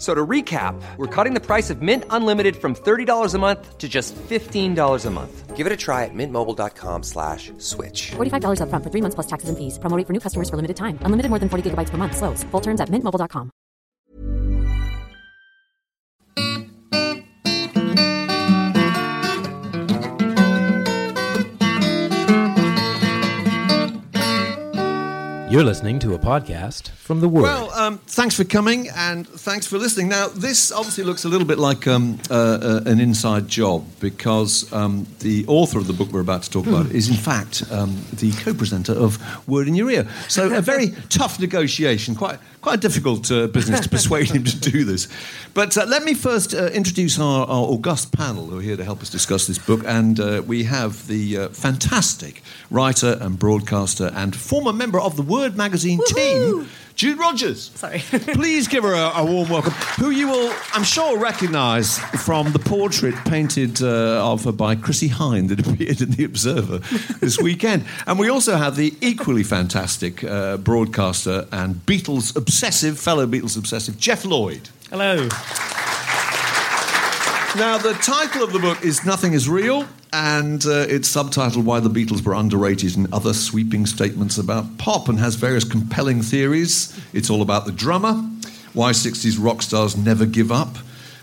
F- So to recap, we're cutting the price of Mint Unlimited from $30 a month to just $15 a month. Give it a try at mintmobile.com slash switch. $45 upfront for three months plus taxes and fees. Promoting for new customers for limited time. Unlimited more than 40 gigabytes per month. Slows. Full terms at mintmobile.com. You're listening to a podcast from The Word. Well, um, thanks for coming and thanks for listening. Now, this obviously looks a little bit like um, uh, uh, an inside job because um, the author of the book we're about to talk about is, in fact, um, the co presenter of Word in Your Ear. So, a very tough negotiation, quite, quite a difficult uh, business to persuade him to do this. But uh, let me first uh, introduce our, our august panel who are here to help us discuss this book. And uh, we have the uh, fantastic writer and broadcaster and former member of the Word magazine team, Jude Rogers. Sorry. Please give her a, a warm welcome, who you will, I'm sure, recognise from the portrait painted uh, of her by Chrissie Hynde that appeared in The Observer this weekend. And we also have the equally fantastic uh, broadcaster and Beatles obsessive, fellow Beatles obsessive, Geoff Lloyd. Hello. Now, the title of the book is Nothing is Real, and uh, it's subtitled Why the Beatles Were Underrated and Other Sweeping Statements About Pop, and has various compelling theories. It's all about the drummer, why 60s rock stars never give up,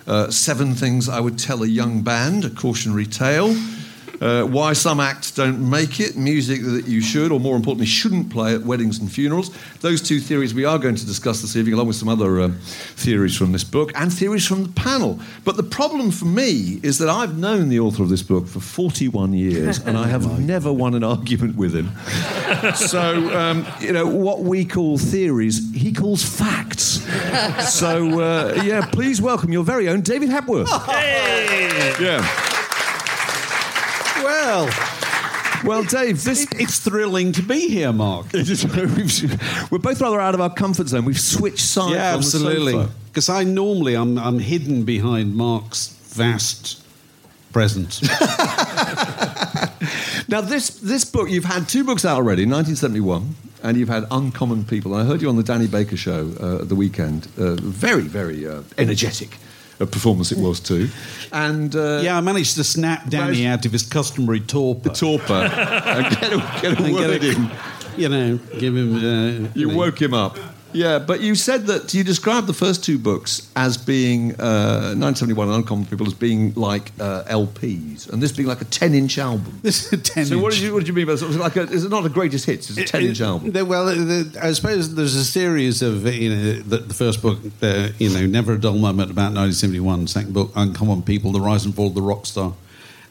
uh, seven things I would tell a young band, a cautionary tale. Uh, why some acts don't make it, music that you should, or more importantly, shouldn't play at weddings and funerals. Those two theories we are going to discuss this evening, along with some other um, theories from this book and theories from the panel. But the problem for me is that I've known the author of this book for 41 years and I have never won an argument with him. so, um, you know, what we call theories, he calls facts. so, uh, yeah, please welcome your very own David Hepworth. Yeah. Well, Well, Dave, this it's thrilling to be here, Mark. we're both rather out of our comfort zone. We've switched sides. Yeah, absolutely. Because I normally I'm I'm hidden behind Mark's vast presence. Now, this this book, you've had two books out already, 1971, and you've had Uncommon People. And I heard you on the Danny Baker show uh, at the weekend. Uh, very, very uh, energetic a performance it was too. And uh, yeah, I managed to snap Danny out of his customary torpor. torpor and get a, get a And get a- in. You know, give him. Uh, You know. woke him up. Yeah, but you said that you described the first two books as being uh, 1971 and Uncommon People as being like uh, LPs, and this being like a 10-inch album. This is a ten. So what inch. did you what did you mean by that? So it's like a, is it not a greatest hits? It's a 10-inch album. The- well, the, I suppose there's a series of you know the, the first book, uh, you know, Never a Dull Moment about 1971. Second book, Uncommon People, The Rise and Fall of the Rock Star,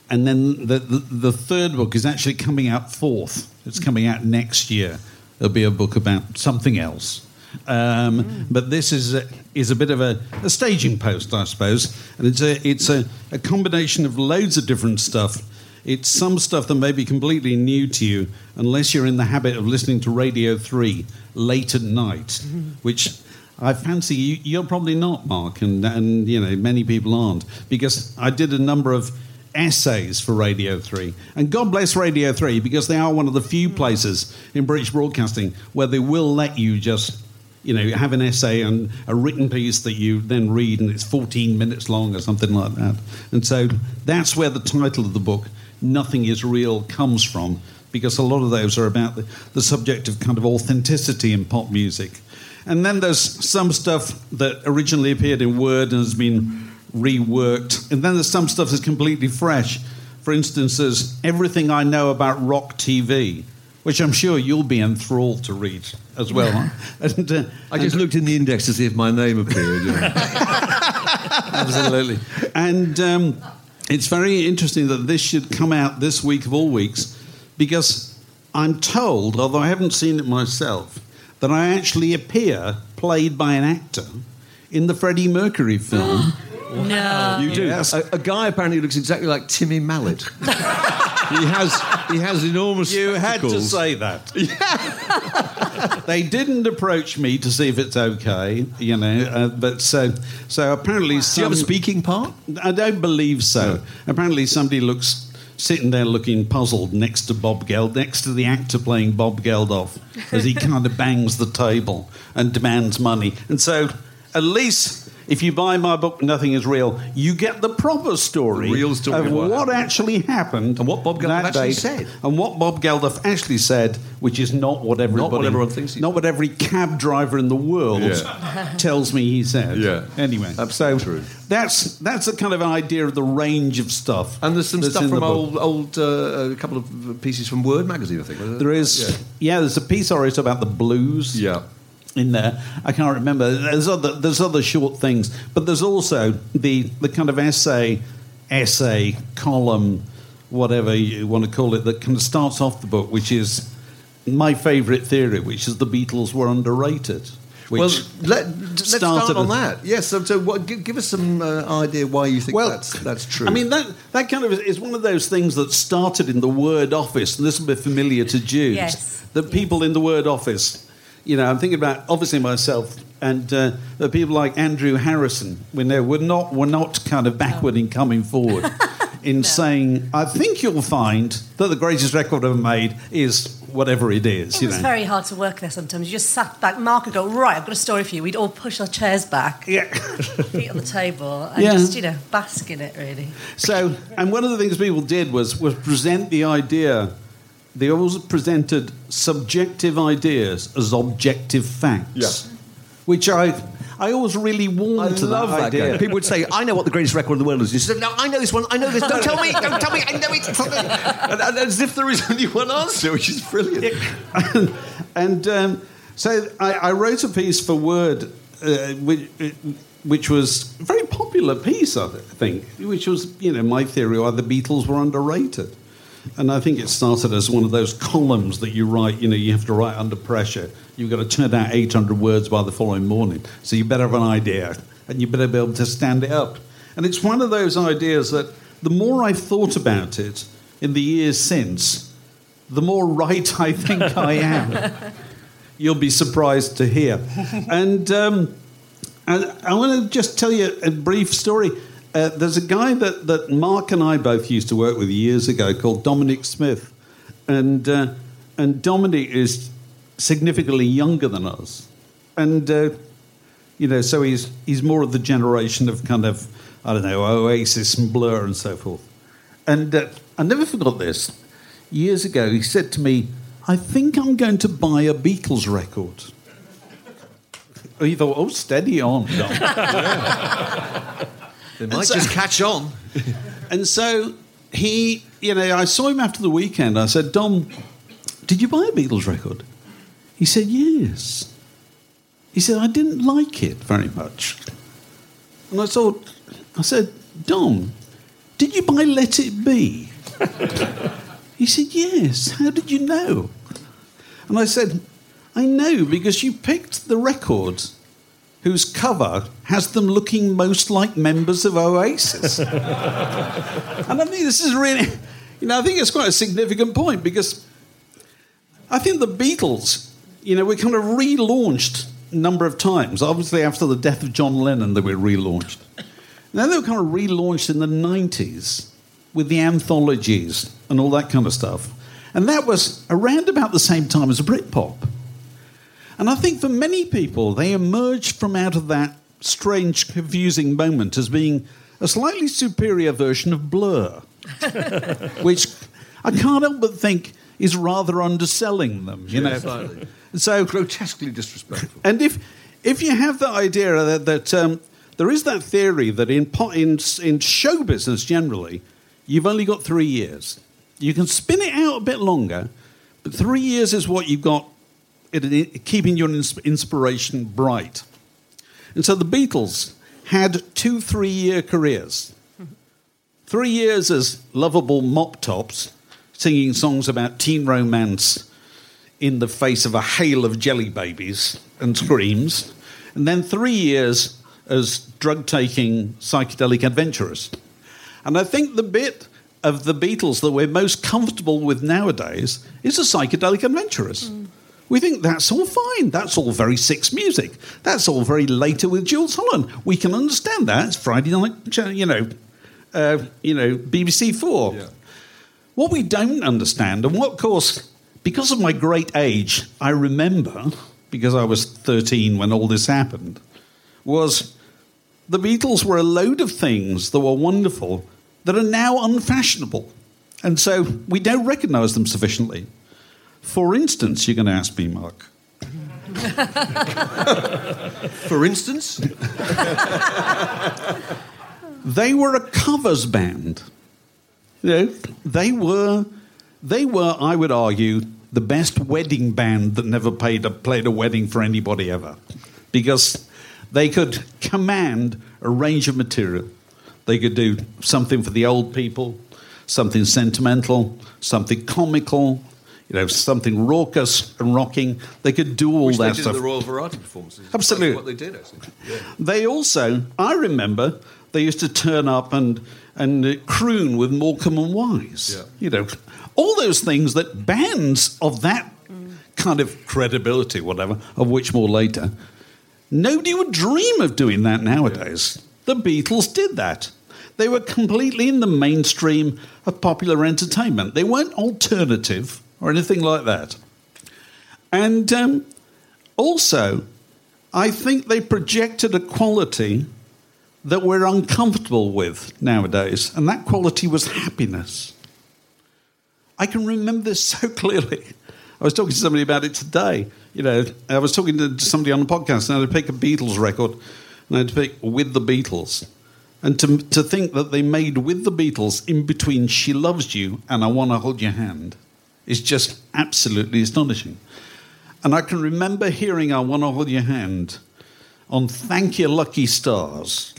and then the, the the third book is actually coming out fourth. It's coming out next year. There'll be a book about something else. Um, But this is a, is a bit of a, a staging post, I suppose, and it's a it's a, a combination of loads of different stuff. It's some stuff that may be completely new to you, unless you're in the habit of listening to Radio Three late at night, which I fancy you, you're probably not, Mark, and and you know many people aren't, because I did a number of essays for Radio 3. And God bless Radio 3 because they are one of the few places in British broadcasting where they will let you just you know you have an essay and a written piece that you then read and it's 14 minutes long or something like that. And so that's where the title of the book Nothing is Real comes from, because a lot of those are about the, the subject of kind of authenticity in pop music. And then there's some stuff that originally appeared in Word and has been reworked. And then there's some stuff that's completely fresh. For instance, there's Everything I Know About Rock TV, which I'm sure you'll be enthralled to read as well. and, uh, I just looked in the index to see if my name appeared. yeah. Absolutely. And um, it's very interesting that this should come out this week of all weeks because I'm told, although I haven't seen it myself, that I actually appear played by an actor in the Freddie Mercury film. No. You do. Yes. A, a guy apparently looks exactly like Timmy Mallett. he has he has enormous. You had to say that. they didn't approach me to see if it's okay, you know. Uh, but so, so apparently, Do you some, have a speaking part? I don't believe so. No. Apparently, somebody looks sitting there looking puzzled next to Bob Geld, next to the actor playing Bob Geldof, as he kind of bangs the table and demands money. And so, at least. If you buy my book, Nothing is Real, you get the proper story, The real story of what what actually happened And what Bob Geldof actually day, said. and what Bob Geldof actually said, which is not what everybody, not what everyone thinks he not what every cab driver in the world Yeah. tells me he said. Yeah. Anyway, Absolutely so true. that's that's a kind of an idea of the range of stuff. And there's some stuff from old, old uh, a couple of pieces from Word magazine, I think. There is, yeah. there's a piece I wrote about the blues. Yeah. In there. I can't remember. There's other there's other short things, but there's also the the kind of essay, essay column, whatever you want to call it, that kind of starts off the book, which is my favourite theory, which is the Beatles were underrated. Which well, let, let's start on that. Yes. So, so what, give, give us some uh, idea why you think Well, that's that's true. I mean, that, that kind of is one of those things that started in the word office, and this will be familiar to Jude. Yes, The people in the word office, you know, I'm thinking about obviously myself and uh, the people like Andrew Harrison. We know we're not we're not kind of backward in coming forward in saying, I think you'll find that the greatest record ever made is whatever it is. It you was know. very hard to work there sometimes. You just sat back. Mark would go, Right, I've got a story for you. We'd all push our chairs back, yeah. feet on the table, and Yeah. just, you know, bask in it, really. So, and one of the things people did was was present the idea. They always presented subjective ideas as objective facts. Yeah. Which I, I always really I to love that, that. idea. guy. People would say, "I know what the greatest record in the world is." You said, "No, I know this one. I know this. Don't tell me. Don't tell me. I know it." and, and as if there is only one answer, which is brilliant. and um, so I, I wrote a piece for Word, uh, which, which was a very popular piece, I think, which was, you know, my theory why the Beatles were underrated. And I think it started as one of those columns that you write, you know, you have to write under pressure. You've got to turn out 800 words by the following morning. So you better have an idea and you better be able to stand it up. And it's one of those ideas that the more I've thought about it in the years since, the more right I think I am. You'll be surprised to hear. And um, I, I want to just tell you a brief story. Uh, there's a guy that, that Mark and I both used to work with years ago called Dominic Smith. And, uh, and Dominic is significantly younger than us. And, uh, you know, so he's, he's more of the generation of kind of, I don't know, Oasis and Blur and so forth. And uh, I never forgot this. Years ago, he said to me, I think I'm going to buy a Beatles record. Thought, oh, steady on, Dom. They might so- just catch on. and so he, you know, I saw him after the weekend. I said, Dom, did you buy a Beatles record? He said, yes. He said, I didn't like it very much. And I thought, I said, Dom, did you buy Let It Be? he said, yes. How did you know? And I said, I know because you picked the record whose cover has them looking most like members of Oasis. and I think this is really, you know, I think it's quite a significant point because I think the Beatles, you know, were kind of relaunched a number of times. Obviously, after the death of John Lennon, they were relaunched. And then they were kind of relaunched in the 90s with the anthologies and all that kind of stuff. And that was around about the same time as Britpop. And I think for many people, they emerged from out of that strange, confusing moment as being a slightly superior version of Blur. which I can't help but think is rather underselling them. You know, slightly. so Grotesquely disrespectful. and if if you have the idea that, that um, there is that theory that in, in in show business generally, you've only got three years. You can spin it out a bit longer, but three years is what you've got, in- keeping your ins- inspiration bright. And so the Beatles had two three-year careers. Three years as lovable mop tops, singing songs about teen romance in the face of a hail of jelly babies and screams, and then three years as drug taking psychedelic adventurers. And I think the bit of the Beatles that we're most comfortable with nowadays is the psychedelic adventurers. We think that's all fine. That's all very six music. That's all very later with Jools Holland. We can understand that. It's Friday night, you know, uh, you know, BBC Four. Yeah. What we don't understand, and what, of course, because of my great age, I remember, because I was 13 when all this happened, was the Beatles were a load of things that were wonderful that are now unfashionable. And so we don't recognize them sufficiently. For instance, you're going to ask me, Mark, For instance, they were a covers band. You know, they were, they were, I would argue, the best wedding band that never played a, played a wedding for anybody ever, because they could command a range of material. They could do something for the old people, something sentimental, something comical, you know, something raucous and rocking. They could do all which they that did stuff. the Royal Variety performances. Absolutely. What they did, actually. Yeah. They also, I remember, they used to turn up and and croon with Morecambe and Wise. Yeah. You know, all those things that bands of that kind of credibility, whatever, of which more later, nobody would dream of doing that nowadays. The Beatles did that. They were completely in the mainstream of popular entertainment. They weren't alternative or anything like that. And um, also, I think they projected a quality that we're uncomfortable with nowadays, and that quality was happiness. I can remember this so clearly. I was talking to somebody about it today. You know, I was talking to somebody on the podcast, and I had to pick a Beatles record, and I had to pick With the Beatles. And to, to think that they made With the Beatles in between She Loves You and I Want to Hold Your Hand is just absolutely astonishing. And I can remember hearing I Want to Hold Your Hand on Thank Your Lucky Stars.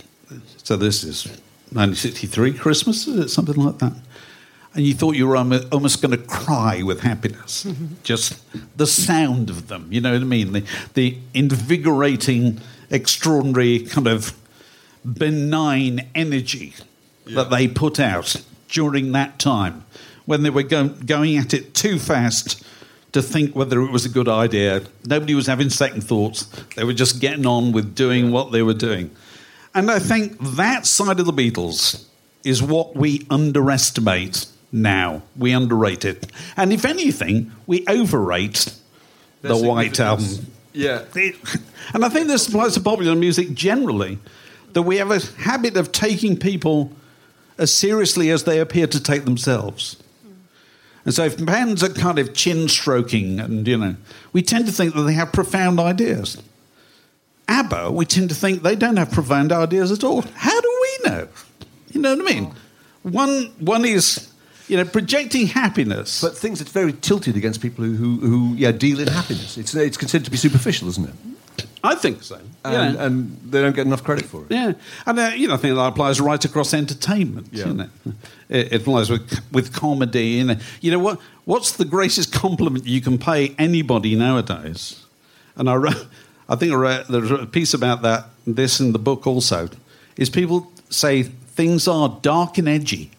So this is 1963 Christmas, is it something like that? And you thought you were almost going to cry with happiness. Just the sound of them, you know what I mean? The, the invigorating, extraordinary kind of benign energy that they put out during that time when they were go- going at it too fast to think whether it was a good idea. Nobody was having second thoughts. They were just getting on with doing what they were doing. And I think that side of the Beatles is what we underestimate now. We underrate it. And if anything, we overrate the White Album. Yeah. It- and I think this applies to popular music generally, that we have a habit of taking people as seriously as they appear to take themselves. And so if bands are kind of chin stroking and, you know, we tend to think that they have profound ideas. ABBA, we tend to think they don't have profound ideas at all. How do we know? You know what I mean? One, one is, you know, projecting happiness. But things that's very tilted against people who, who, who yeah, deal in happiness. It's, it's considered to be superficial, isn't it? I think so. And, Yeah. and they don't get enough credit for it. Yeah, and uh, you know, I think that applies right across entertainment. Yeah. You know? It, it applies with with comedy. Know, you know what? What's the greatest compliment you can pay anybody nowadays? And I, wrote, I think I read, there's a piece about that. This in the book also is people say things are dark and edgy.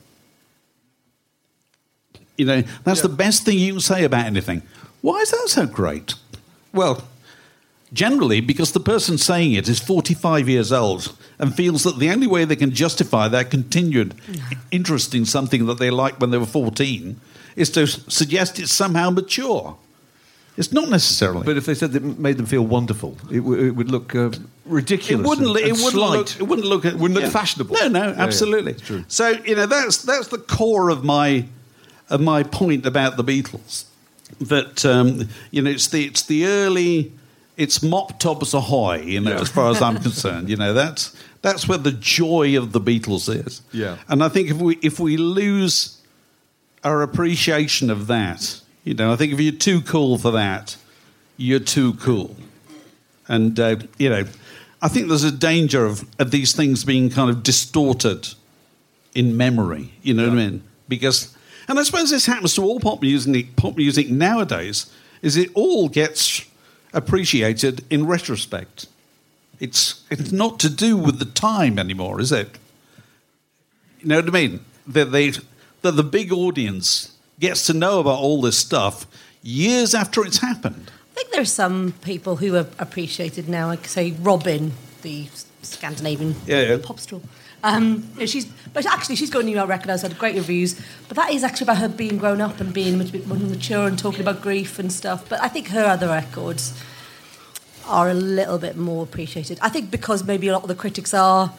You know, that's the best thing you can say about anything. Why is that so great? Well, Generally, because the person saying it is 45 years old and feels that the only way they can justify their continued interest in something that they liked when they were 14 is to suggest it's somehow mature. It's not necessarily. But if they said that it made them feel wonderful, it, w- it would look uh, ridiculous. it wouldn't. and- it and wouldn't slight. look. It wouldn't look. It Wouldn't look fashionable. No, no, Yeah, yeah, absolutely. true. So you know that's that's the core of my of my point about the Beatles. That um, you know, it's the it's the early, it's mop tops ahoy. You know, as far as I'm concerned, you know that's that's where the joy of the Beatles is. Yeah. and I think if we if we lose our appreciation of that, you know, I think if you're too cool for that, you're too cool. And, uh, you know, I think there's a danger of, of these things being kind of distorted in memory, you know what I mean? Because, and I suppose this happens to all pop music, pop music nowadays, is it all gets appreciated in retrospect. It's, it's not to do with the time anymore, is it? You know what I mean? That they that the big audience gets to know about all this stuff years after it's happened. I think there are some people who are appreciated now, like say Robyn, the Scandinavian Yeah, yeah. pop star. Um, she's, but actually, she's got a new record. I've had great reviews. But that is actually about her being grown up and being bit more mature and talking about grief and stuff. But I think her other records are a little bit more appreciated. I think because maybe a lot of the critics are,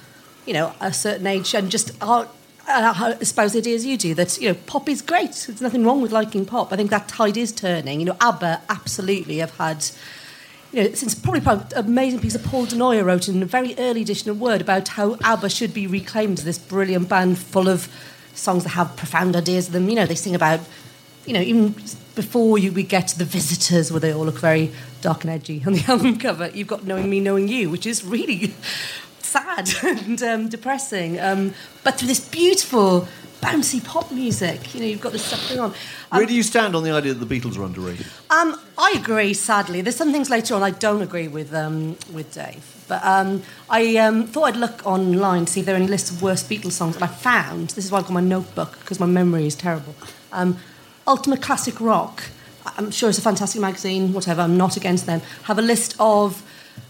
you know, a certain age and just are. Uh, espouse the idea as you do that you know pop is great. There's nothing wrong with liking pop. I think that tide is turning. You know, ABBA absolutely have had you know, since probably an amazing piece of Paul Du Noyer wrote in a very early edition of Word about how ABBA should be reclaimed as this brilliant band full of songs that have profound ideas in them. You know, they sing about, you know, even before you we get to the visitors where they all look very dark and edgy on the album cover, you've got Knowing Me, Knowing You, which is really sad and um, depressing. Um, but through this beautiful, bouncy pop music, you know, you've got this stuff going on. Um, Where do you stand on the idea that the Beatles are underrated? um, I agree. Sadly, there's some things later on I don't agree with um, with Dave. But um, I um, thought I'd look online to see if there are any lists of worst Beatles songs, and I found this is why I've got my notebook because my memory is terrible. Um, Ultimate Classic Rock. I'm sure it's a fantastic magazine. Whatever. I'm not against them. Have a list of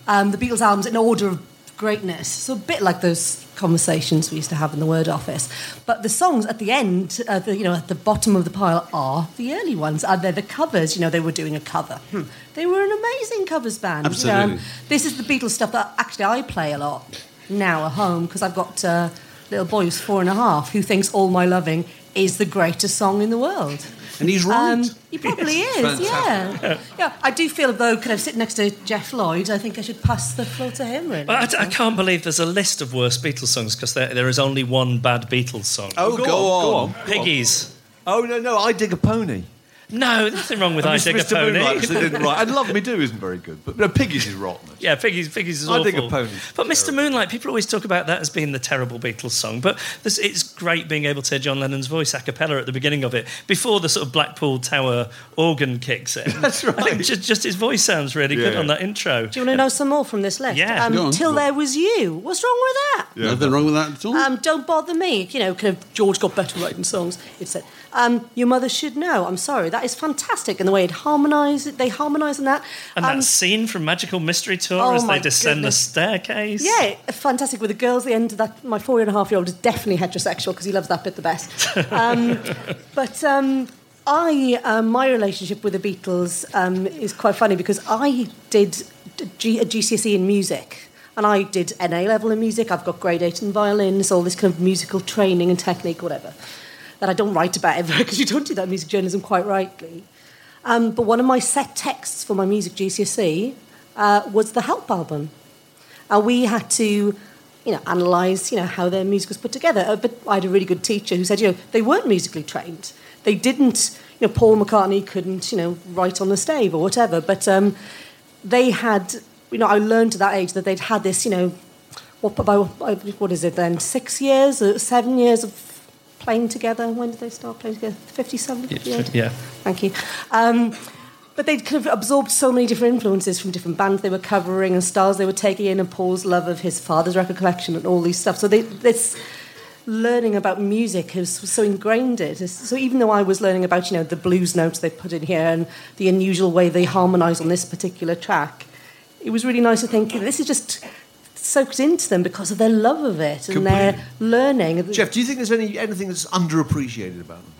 um, the Beatles albums in order of greatness. So a bit like those conversations we used to have in the word office. But the songs at the end, uh, the, you know, at the bottom of the pile are the early ones. Are they the covers? You know, they were doing a cover. Hmm. They were an amazing covers band. you know. Absolutely. this is the Beatles stuff that actually I play a lot now at home because I've got a little boy who's four and a half who thinks All My Loving is the greatest song in the world. And he's right. Um, he probably is, yeah. Yeah, I do feel though, kind of sitting next to Geoff Lloyd, I think I should pass the floor to him, really. But I, I can't believe there's a list of worst Beatles songs because there, there is only one bad Beatles song. oh, go, on. Piggies. Oh no, no, I dig a pony. No, nothing wrong with I Dig a Mr. Pony. Moonlight, they didn't write. And Love Me Do isn't very good, but no, Piggies is rotten. Yeah, Piggies, Piggies is I awful. Dig a Pony. But Mr. Moonlight, people always talk about that as being the terrible Beatles song. But this, it's great being able to hear John Lennon's voice a cappella at the beginning of it, before the sort of Blackpool Tower organ kicks in. That's right. I think right. just, just his voice sounds really good on that intro. do you want to know some more from this list? Yeah. Um, Till There Was You. What's wrong with that? Nothing wrong with that at all. Um, don't bother me. You know, kind of George got better writing songs. It said, um, "Your mother should know." I'm sorry, that is fantastic, and the way it harmonised, they harmonise in that. And Um, that scene from Magical Mystery Tour Oh as they descend goodness. the staircase. Yeah, fantastic with the girls. The end of that, my four and a half year old is definitely heterosexual because he loves that bit the best. Um, but um, I, um, my relationship with the Beatles um, is quite funny because I did G- a GCSE in music. And I did NA level in music. I've got grade eight in violin, all this kind of musical training and technique, whatever, that I don't write about ever because you don't do that in music journalism quite rightly. Um, but one of my set texts for my music GCSE uh, was the Help album. And we had to, you know, analyse, you know, how their music was put together. Uh, but I had a really good teacher who said, you know, they weren't musically trained. They didn't, you know, Paul McCartney couldn't, you know, write on the stave or whatever. But um, they had, you know, I learned at that age that they'd had this, you know, what about what is it then? Six years, or seven years of playing together. When did they start playing together? Fifty-seven. Yeah, yeah. Thank you. Um, but they'd kind of absorbed so many different influences from different bands they were covering and styles they were taking in, and Paul's love of his father's record collection and all these stuff. So they, this learning about music has so ingrained it. So even though I was learning about you know the blues notes they put in here and the unusual way they harmonise on this particular track, it was really nice to think this is just soaked into them because of their love of it and their learning. Geoff, do you think there's any anything that's underappreciated about them?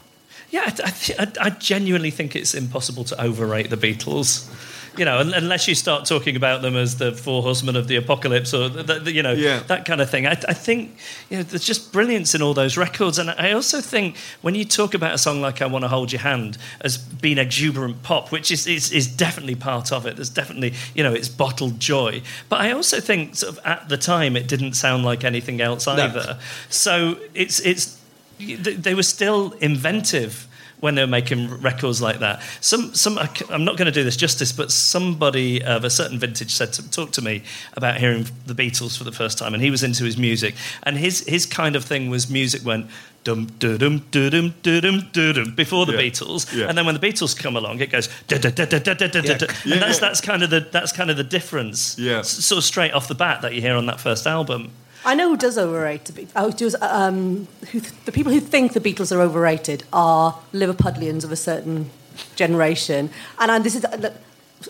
Yeah, I, I, th- I, I genuinely think it's impossible to overrate the Beatles. You know, unless you start talking about them as the four horsemen of the apocalypse, or the, the, you know Yeah. that kind of thing. I, I think you know there's just brilliance in all those records, and I also think when you talk about a song like "I Want to Hold Your Hand" as being exuberant pop, which is, is is definitely part of it. There's definitely you know it's bottled joy, but I also think sort of at the time it didn't sound like anything else either. So it's it's they were still inventive when they were making records like that. Some, some, I'm not going to do this justice, but somebody of a certain vintage said to talk to me about hearing the Beatles for the first time, and he was into his music, and his his kind of thing was music went. Dum dum dum dum dum dum dum before the Yeah. Beatles, Yeah. and then when the Beatles come along, it goes da da da da da da da, da. And that's that's kind of the that's kind of the difference, Yeah. sort of straight off the bat that you hear on that first album. I know who does overrate the Beatles. Oh, does, um, who the people who think the Beatles are overrated are Liverpudlians of a certain generation, and uh, this is uh,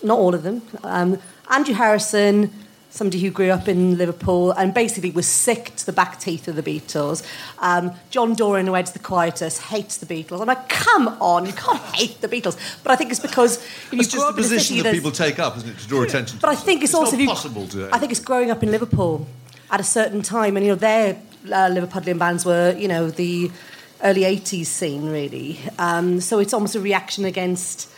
not all of them. Um, Andrew Harrison, somebody who grew up in Liverpool and basically was sick to the back teeth of the Beatles. Um, John Doran, who heads the Quietus, hates the Beatles. I'm like, come on, you can't hate the Beatles. But I think it's because if you It's just up the in position city that people take up, isn't it, to draw attention to but I think it's, also not if you- to. I think it's growing up in Liverpool at a certain time, and you know their uh, Liverpudlian bands were you know the early '80s scene really. Um, so it's almost a reaction against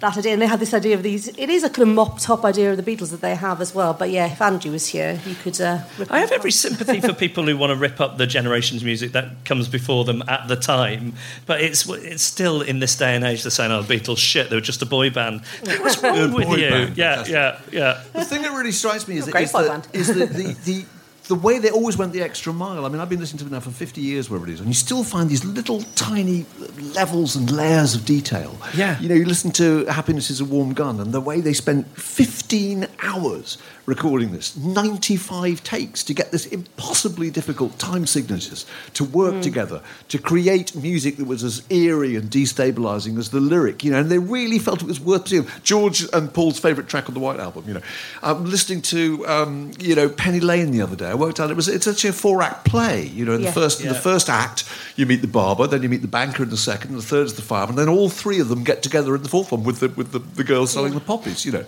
that idea, and they had this idea of these. It is a kind of mop top idea of the Beatles that they have as well. But yeah, if Andrew was here, you could. Uh, rip I have every sympathy for people who want to rip up the generation's music that comes before them at the time, but it's it's still in this day and age they're saying, "Oh, Beatles, shit, they were just a boy band." What's wrong with you? band, Yeah, yeah, yeah. The thing that really strikes me is, that, is, boy that, band. is that the, the, the way they always went the extra mile. I mean, I've been listening to them now for 50 years, wherever it is, and you still find these little tiny levels and layers of detail. Yeah. You know, you listen to Happiness is a Warm Gun, and the way they spent 15 hours recording this, 95 takes to get this impossibly difficult time signatures to work Hmm. together, to create music that was as eerie and destabilizing as the lyric, you know, and they really felt it was worth pursuing. George and Paul's favourite track on the White Album, you know. I'm listening to, um, you know, Penny Lane the other day. I worked out it was it's actually a four act play, you know, in Yeah. the first in the first act, you meet the barber, then you meet the banker in the second, and the third is the fireman, and then all three of them get together in the fourth one with the with the, the girl selling the poppies, you know.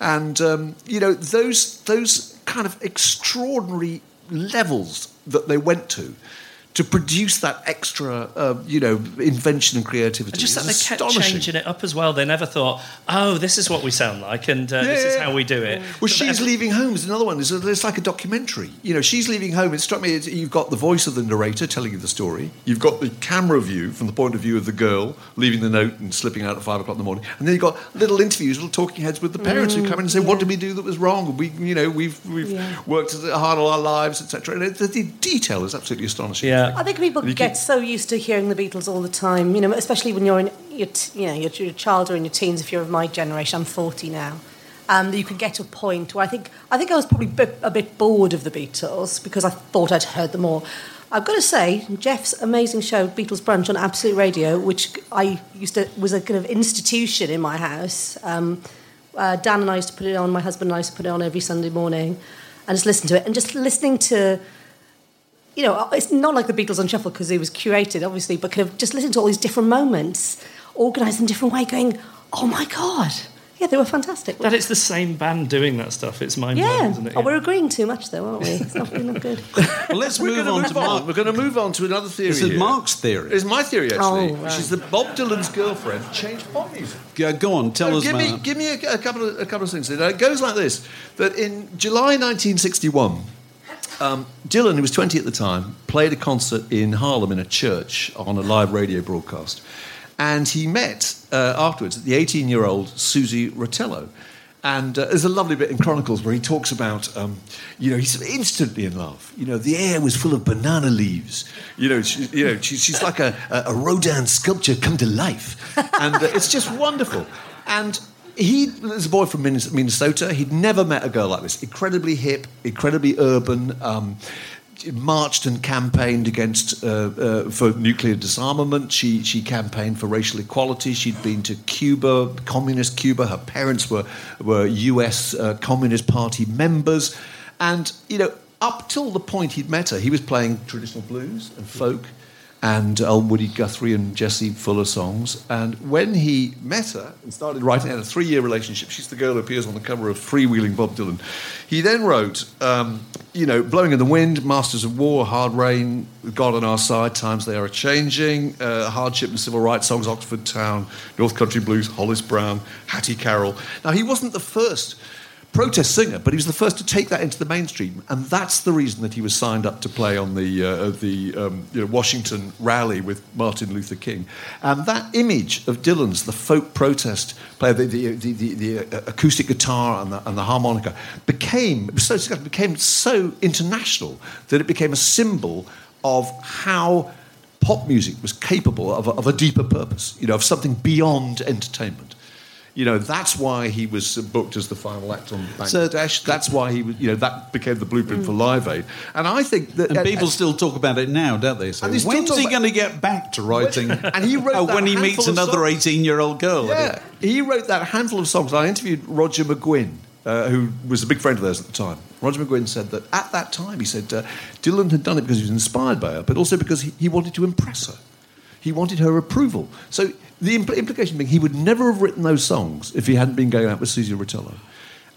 And um, you know, those those kind of extraordinary levels that they went to to produce that extra, uh, you know, invention and creativity. And just that they kept changing it up as well. They never thought, "Oh, this is what we sound like, and uh, this is how we do it." Well, So she's every- leaving home is another one. It's, it's like a documentary. You know, she's leaving home. It struck me. It's, you've got the voice of the narrator telling you the story. You've got the camera view from the point of view of the girl leaving the note and slipping out at five o'clock in the morning. And then you've got little interviews, little talking heads with the parents who come in and say, "What did we do that was wrong? We, you know, we've we've Yeah. worked hard all our lives, etc." And it, the, the detail is absolutely astonishing. Yeah. I think people get so used to hearing the Beatles all the time, you know, especially when you're in your, t- you know, your, your child or in your teens. If you're of my generation, I'm 40 now. Um, that you can get to a point where I think I think I was probably bit, a bit bored of the Beatles because I thought I'd heard them all. I've got to say, Geoff's amazing show, Beatles Brunch on Absolute Radio, which I used to was a kind of institution in my house. Um, uh, Dan and I used to put it on. My husband and I used to put it on every Sunday morning, and just listen to it. And just listening to you know, it's not like the Beatles on Shuffle because it was curated, obviously, but kind of just listening to all these different moments, organised in a different way, going, oh my God. Yeah, they were fantastic. That it's the same band doing that stuff. It's mind blowing, yeah. isn't it? Oh, we're agreeing too much, though, aren't we? It's not really not good. Well, let's We're move going on to to move on. Mark. We're going to move on to another theory. This is here. Mark's theory. It's my theory, actually, Oh, which right. is that Bob Dylan's girlfriend changed pop music. Go, go on, tell No, us give me, give me a, a couple of a couple of things. It goes like this: that in July 1961, um, Dylan, who was 20 at the time, played a concert in Harlem in a church on a live radio broadcast, and he met uh, afterwards the 18-year-old Susie Rotolo. And uh, there's a lovely bit in Chronicles where he talks about, um, you know, he's instantly in love. You know, the air was full of banana leaves. You know, she, you know, she, she's like a, a a Rodin sculpture come to life, and uh, it's just wonderful. And he was a boy from Minnesota. He'd never met a girl like this. Incredibly hip, incredibly urban. Um, marched and campaigned against uh, uh, for nuclear disarmament. She she campaigned for racial equality. She'd been to Cuba, communist Cuba. Her parents were were U.S. Uh, Communist Party members, and you know up till the point he'd met her, he was playing traditional blues and folk. And uh, Woody Guthrie and Jesse Fuller songs. And when he met her and started writing, had a three-year relationship. She's the girl who appears on the cover of Freewheeling Bob Dylan. He then wrote, um, you know, Blowing in the Wind, Masters of War, Hard Rain, God on Our Side, Times They Are Changing, uh, Hardship and Civil Rights songs, Oxford Town, North Country Blues, Hollis Brown, Hattie Carroll. Now, he wasn't the first protest singer, but he was the first to take that into the mainstream, and that's the reason that he was signed up to play on the uh, the um, you know, Washington rally with Martin Luther King. And that image of Dylan's, the folk protest player, the, the, the, the, the acoustic guitar and the, and the harmonica, became so became so international that it became a symbol of how pop music was capable of a, of a deeper purpose, you know, of something beyond entertainment you know, that's why he was booked as the final act on Bangladesh. So, that's why he was, you know, that became the blueprint for Live Aid. And I think that. And people uh, still talk about it now, don't they? So when's he going to get back to writing? and he wrote oh, when he meets another 18 year old girl. Yeah. He wrote that handful of songs. I interviewed Roger McGuinn. Uh, who was a big friend of theirs at the time. Roger McGuinn said that at that time, he said uh, Dylan had done it because he was inspired by her, but also because he, he wanted to impress her. He wanted her approval. So the impl- implication being he would never have written those songs if he hadn't been going out with Susie Rotolo.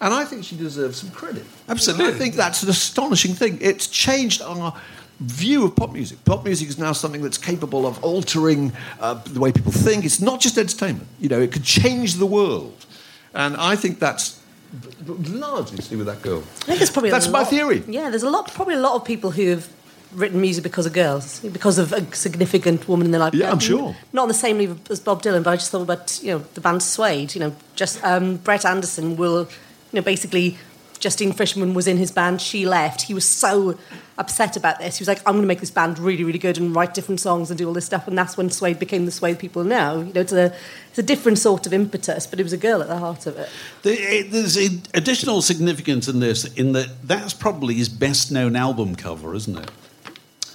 And I think she deserves some credit. Absolutely. I think that's an astonishing thing. It's changed our view of pop music. Pop music is now something that's capable of altering uh, the way people think. It's not just entertainment. You know, it could change the world. And I think that's largely to do with that girl. I think there's probably that's my theory. Yeah, there's a lot, probably a lot of people who have written music because of girls, because of a significant woman in their life. Yeah, I'm sure. Not on the same level as Bob Dylan, but I just thought about you know the band Suede. You know, just um, Brett Anderson will, you know, basically Justine Frischmann was in his band. She left. He was so upset about this. He was like, "I'm going to make this band really, really good and write different songs and do all this stuff." And that's when Suede became the Suede people know. You know, it's a it's a different sort of impetus, but it was a girl at the heart of it. There's additional significance in this, in that that's probably his best known album cover, isn't it?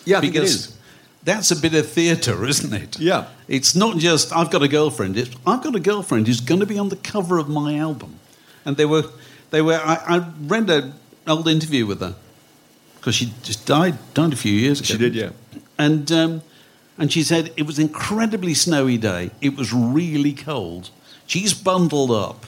Yeah, because that's a bit of theatre, isn't it? Yeah. It's not just I've got a girlfriend. It's I've got a girlfriend who's going to be on the cover of my album, and they were they were. I, I read an old interview with her because she just died died a few years ago. She did, yeah. And um, and she said it was an incredibly snowy day. It was really cold. She's bundled up.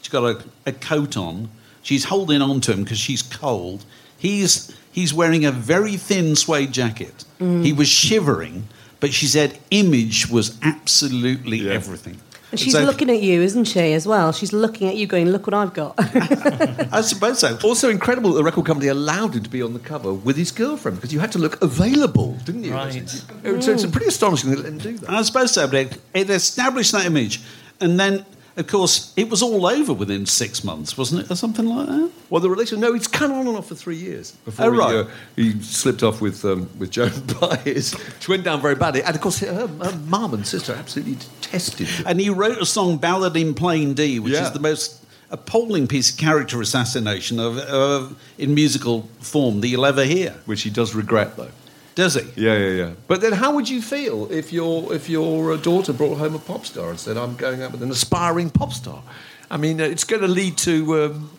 She's got a, a coat on. She's holding on to him because she's cold. He's He's wearing a very thin suede jacket. Mm. He was shivering, but she said image was absolutely yeah. everything. And she's so, looking at you, isn't she, as well? She's looking at you going, look what I've got. I suppose so. Also incredible that the record company allowed him to be on the cover with his girlfriend because you had to look available, didn't you? Right. It's, it's, it's pretty astonishing that they didn't do that. I suppose so, but it, it established that image. And then of course, it was all over within six months, wasn't it, or something like that? Well, the relationship, no, it's kind of on and off for three years before oh, right. he, uh, he, slipped off with um, with Joan Baez. She went down very badly, and of course, her, her mum and sister absolutely detested him. And he wrote a song, "Ballad in Plain D," which yeah. is the most appalling piece of character assassination of, uh, in musical form that you'll ever hear. Which he does regret, though. Does he? Yeah, yeah, yeah. But then, how would you feel if your if your uh, daughter brought home a pop star and said, "I'm going out with an aspiring pop star"? I mean, uh, it's going to lead to um,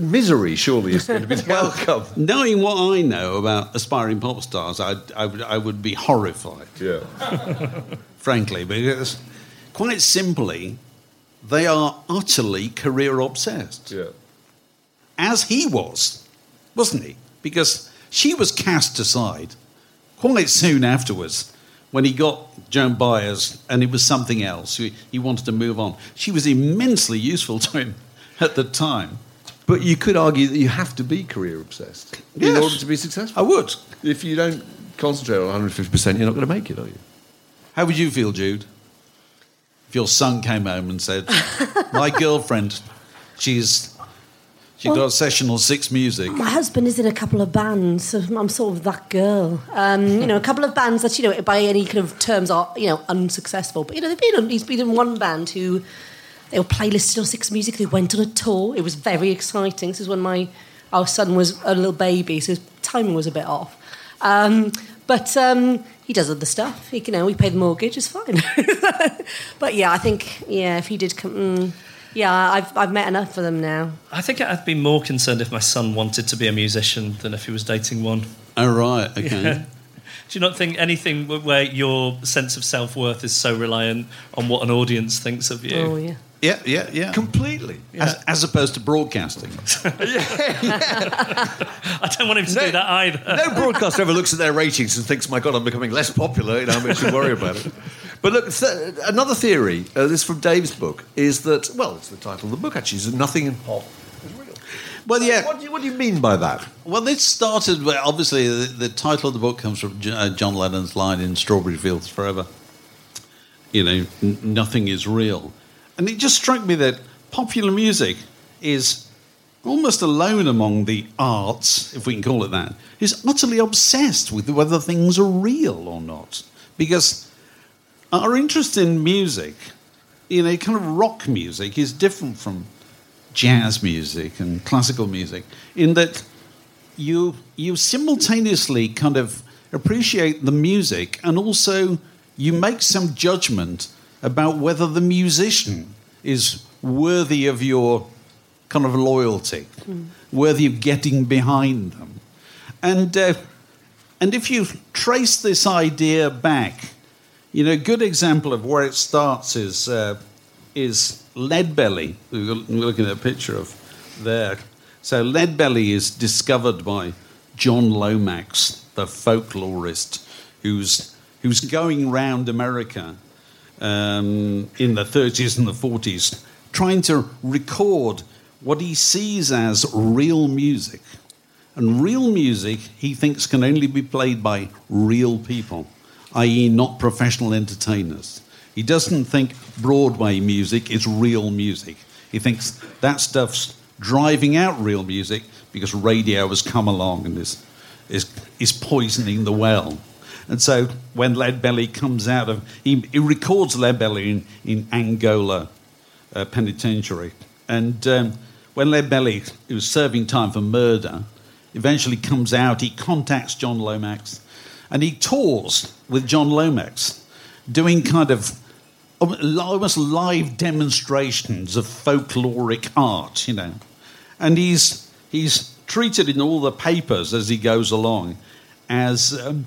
misery. Surely, it's going to be the outcome. Knowing what I know about aspiring pop stars, I, I, would, I would be horrified. Yeah. frankly, because quite simply, they are utterly career obsessed. Yeah. As he was, wasn't he? Because she was cast aside quite soon afterwards when he got Joan Baez and it was something else. He, he wanted to move on. She was immensely useful to him at the time. But you could argue that you have to be career obsessed yes, in order to be successful. I would. If you don't concentrate on 150%, you're not going to make it, are you? How would you feel, Jude? If your son came home and said, My girlfriend, she's she well, got sessional six music. My husband is in a couple of bands. So I'm sort of that girl. Um, you know, a couple of bands that you know by any kind of terms are you know unsuccessful. But you know, they've been he's been in one band who they were playlisted on Six Music. They went on a tour. It was very exciting. This is when my our son was a little baby, so his timing was a bit off. Um, but um, he does other stuff. He, you know, we pay the mortgage. It's fine. but yeah, I think yeah, if he did come. Mm, yeah, I've, I've met enough of them now. I think I'd be more concerned if my son wanted to be a musician than if he was dating one. Oh, right, okay. Yeah. Do you not think anything where your sense of self worth is so reliant on what an audience thinks of you? Oh yeah. Yeah, yeah, yeah. Completely. As, as opposed to broadcasting. Yeah. I don't want him to do that either. No broadcaster ever looks at their ratings and thinks, "My God, I'm becoming less popular." You know, I should worry about it. But look, th- another theory. Uh, this is from Dave's book. Is that well? It's the title of the book actually. Is nothing in pop is real. Well, yeah. What do you, what do you mean by that? Well, this started. Well, obviously, the, the title of the book comes from J- uh, John Lennon's line in "Strawberry Fields Forever." You know, n- nothing is real, and it just struck me that popular music is almost alone among the arts, if we can call it that, is utterly obsessed with whether things are real or not, because our interest in music, you know, kind of rock music, is different from jazz music and classical music in that you you simultaneously kind of appreciate the music and also you make some judgment about whether the musician is worthy of your kind of loyalty, worthy of getting behind them, and uh, and if you trace this idea back, you know, a good example of where it starts is uh, is Leadbelly. We're looking at a picture of there. So Leadbelly is discovered by John Lomax, the folklorist, who's who's going round America um, in the 30s and the 40s, trying to record what he sees as real music. And real music, he thinks, can only be played by real people, i.e., not professional entertainers. He doesn't think Broadway music is real music. He thinks that stuff's driving out real music because radio has come along and is, is, is poisoning the well. And so when Leadbelly comes out of, he, he records Leadbelly in, in Angola uh, Penitentiary. And um, when Leadbelly, who was serving time for murder, eventually comes out, he contacts John Lomax and he tours with John Lomax, doing kind of almost live demonstrations of folkloric art, you know. And he's, he's treated in all the papers as he goes along as um,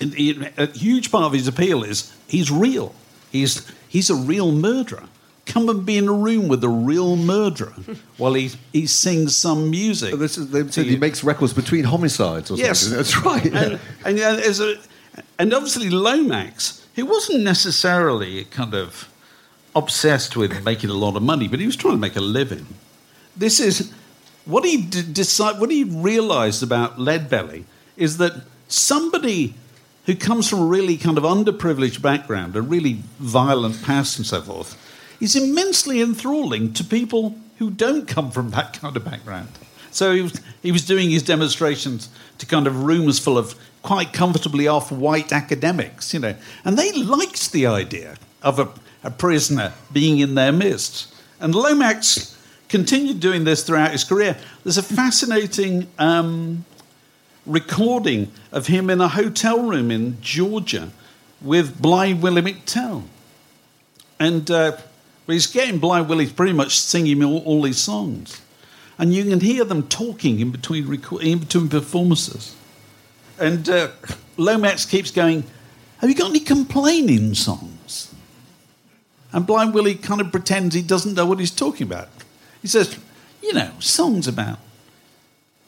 a huge part of his appeal is he's real. He's, he's a real murderer. Come and be in a room with a real murderer while he, he sings some music. This is, they said he makes records between homicides or Yes. something. That's right. yeah. And, and, a, and obviously Lomax, he wasn't necessarily kind of obsessed with making a lot of money, but he was trying to make a living. This is what he d- decide, what he realised about Leadbelly is that somebody who comes from a really kind of underprivileged background, a really violent past and so forth, is immensely enthralling to people who don't come from that kind of background. So he was, he was doing his demonstrations to kind of rooms full of quite comfortably off white academics, you know, and they liked the idea of a, a prisoner being in their midst. And Lomax continued doing this throughout his career. There's a fascinating um, recording of him in a hotel room in Georgia with Blind Willie McTell. And uh, he's getting Blind Willie to pretty much singing all, all these songs. And you can hear them talking in between, in between performances. And uh, Lomax keeps going, Have you got any complaining songs? And Blind Willie kind of pretends he doesn't know what he's talking about. He says, You know, songs about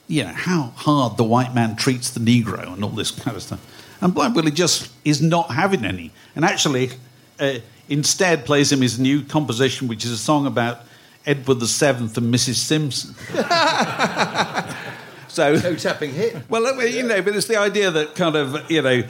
you know, how hard the white man treats the Negro and all this kind of stuff. And Blind Willie just is not having any. And actually, uh, instead plays him his new composition, which is a song about Edward VII and Mrs. Simpson. so, No tapping hit. well, mean, you know, but it's the idea that kind of, you know,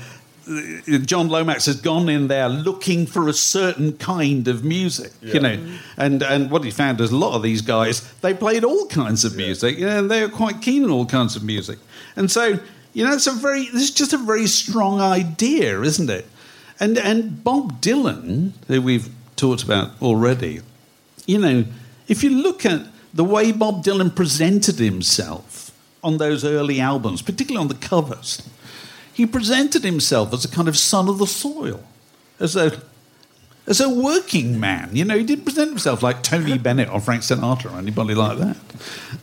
John Lomax has gone in there looking for a certain kind of music, you know, and and what he found is a lot of these guys they played all kinds of music, you know, and they were quite keen on all kinds of music, and so you know, it's a very, it's just a very strong idea, isn't it? And and Bob Dylan, who we've talked about already, you know, if you look at the way Bob Dylan presented himself on those early albums, particularly on the covers, he presented himself as a kind of son of the soil, as a as a working man. You know, he didn't present himself like Tony Bennett or Frank Sinatra or anybody like that.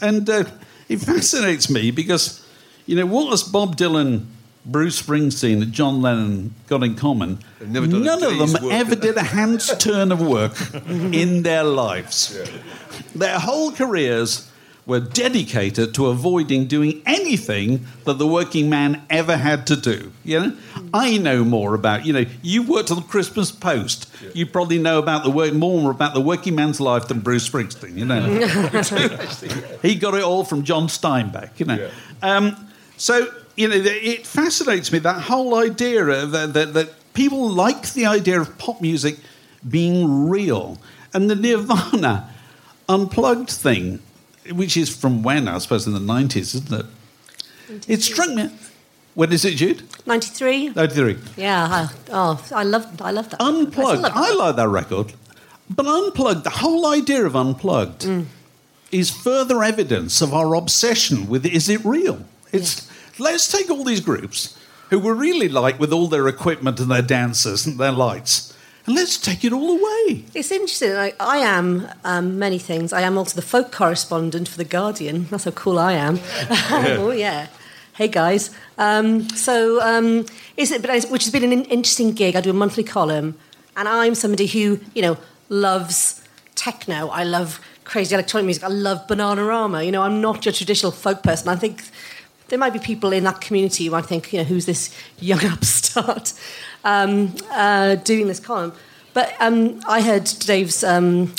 And uh, it fascinates me because, you know, what has Bob Dylan Bruce Springsteen and John Lennon got in common, none of them work. ever did a hand's turn of work in their lives. Their whole careers were dedicated to avoiding doing anything that the working man ever had to do. You know, I know more about. You know, you worked on the Christmas Post. You probably know about the work more about the working man's life than Bruce Springsteen. You know, he got it all from John Steinbeck. You know, um, so you know it fascinates me that whole idea that, uh, that, that people like the idea of pop music being real, and the Nirvana unplugged thing, which is from when I suppose in the nineties, isn't it? It struck me. When is it, Jude? 93? Ninety-three. Yeah. I, oh, I love, I love that. Unplugged. I, I, like that record. But Unplugged, the whole idea of Unplugged mm. is further evidence of our obsession with is it real? It's let's take all these groups who were really like with all their equipment and their dancers and their lights, and let's take it all away. It's interesting. I, I am um, many things. I am also the folk correspondent for The Guardian. That's how cool I am. oh, yeah. Hey, guys. Um, so, um, is it, but which has been an interesting gig. I do a monthly column, and I'm somebody who, you know, loves techno. I love crazy electronic music. I love Bananarama. You know, I'm not your traditional folk person. I think there might be people in that community who might think, you know, who's this young upstart um, uh, doing this column. But um, I heard Dave's um,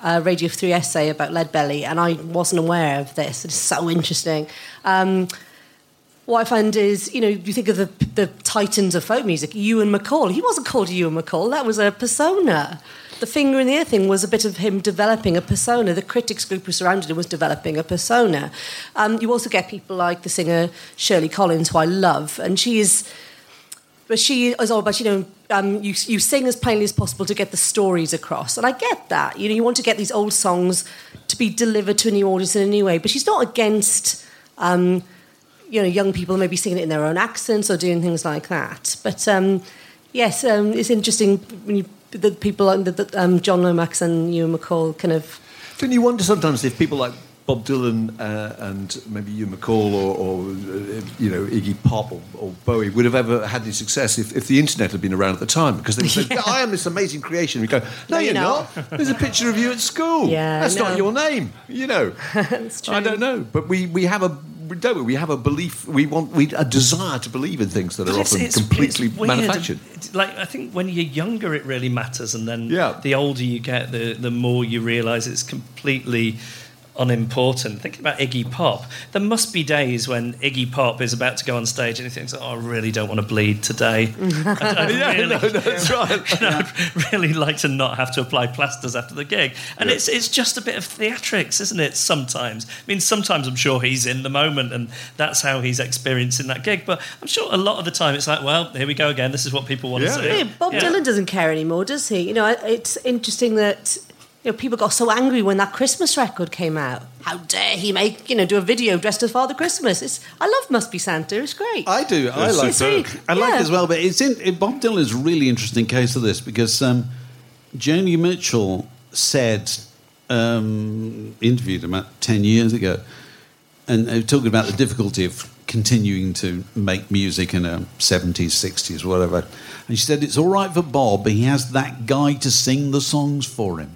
uh, Radio 3 essay about Lead Belly, and I wasn't aware of this. It's so interesting. Um, what I find is, you know, you think of the, the titans of folk music, Ewan MacColl. He wasn't called Ewan MacColl, that was a persona. The finger in the ear thing was a bit of him developing a persona. The critics group who surrounded him was developing a persona. Um, you also get people like the singer Shirley Collins, who I love, and she is but she is all about you know um, you you sing as plainly as possible to get the stories across, and I get that. You know, you want to get these old songs to be delivered to a new audience in a new way, but she's not against. Um, you know, young people maybe singing it in their own accents or doing things like that. But um, yes, um, it's interesting when you the people like the, the, um, John Lomax and Ewan MacColl kind of Don't you wonder sometimes if people like Bob Dylan uh, and maybe Ewan MacColl or, or uh, you know Iggy Pop or, or Bowie would have ever had any success if, if the internet had been around at the time because they would say, I am this amazing creation. We go, no, No, you're you're not. not. There's a picture of you at school. Yeah, that's no. not your name. You know. I don't know, but we, we have a don't we? we have a belief. We want we a desire to believe in things that are It's- often it's- completely it's manufactured. Like I think when you're younger, it really matters, and then Yeah. the older you get, the the more you realise it's completely unimportant. Thinking about Iggy Pop, there must be days when Iggy Pop is about to go on stage and he thinks, "Oh, I really don't want to bleed today. I'd, I'd Yeah, really, no, no, that's right. I'd really like to not have to apply plasters after the gig." And it's it's just a bit of theatrics, isn't it? Sometimes, I mean, sometimes I'm sure he's in the moment and that's how he's experiencing that gig. But I'm sure a lot of the time it's like, "Well, here we go again. This is what people want Yeah. to see." Yeah, Bob Yeah. Dylan doesn't care anymore, does he? You know, it's interesting that you know people got so angry when that Christmas record came out. How dare he make you know do a video dressed as Father Christmas? It's I love Must Be Santa. It's great. I do. I It's like superb. I like Yeah. it as well, but it's in it, Bob Dylan is a really interesting case of this because um, Joni Mitchell said um, interviewed him about ten years ago, and they were talking about the difficulty of continuing to make music in the seventies, sixties, whatever. And she said it's all right for Bob, but he has that guy to sing the songs for him.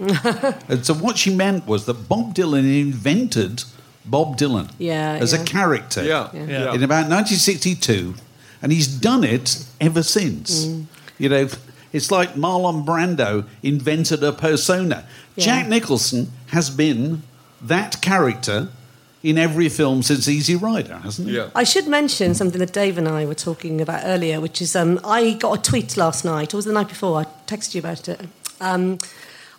and so what she meant was that Bob Dylan invented Bob Dylan Yeah, as yeah. a character Yeah, Yeah. yeah. in about 1962, and he's done it ever since. Mm. You know, it's like Marlon Brando invented a persona. Yeah. Jack Nicholson has been that character in every film since Easy Rider, hasn't he? I should mention something that Dave and I were talking about earlier, which is um, I got a tweet last night, or was it the night before? I texted you about it. Um,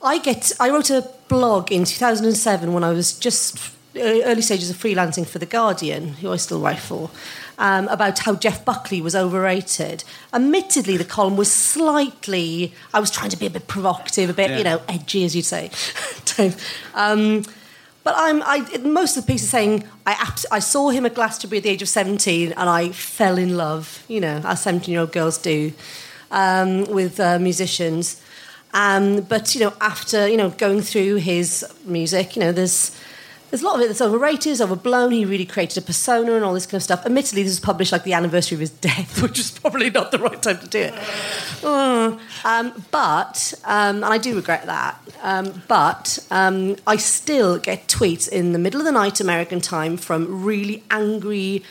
I get. I wrote a blog in 2007 when I was just uh, early stages of freelancing for the Guardian, who I still write for, um, about how Jeff Buckley was overrated. Admittedly, the column was slightly. I was trying to be a bit provocative, a bit, Yeah. you know, edgy, as you'd say, Um, but I'm, I, most of the piece is saying I, abs- I saw him at Glastonbury at the age of 17 and I fell in love, you know, as 17 year old girls do, um, with uh, musicians. Um, but, you know, after, you know, going through his music, you know, there's, there's a lot of it that's overrated, overblown. He really created a persona and all this kind of stuff. Admittedly, this was published like the anniversary of his death, which is probably not the right time to do it. Uh, um, but, um, and I do regret that, um, but um, I still get tweets in the middle of the night American time from really angry,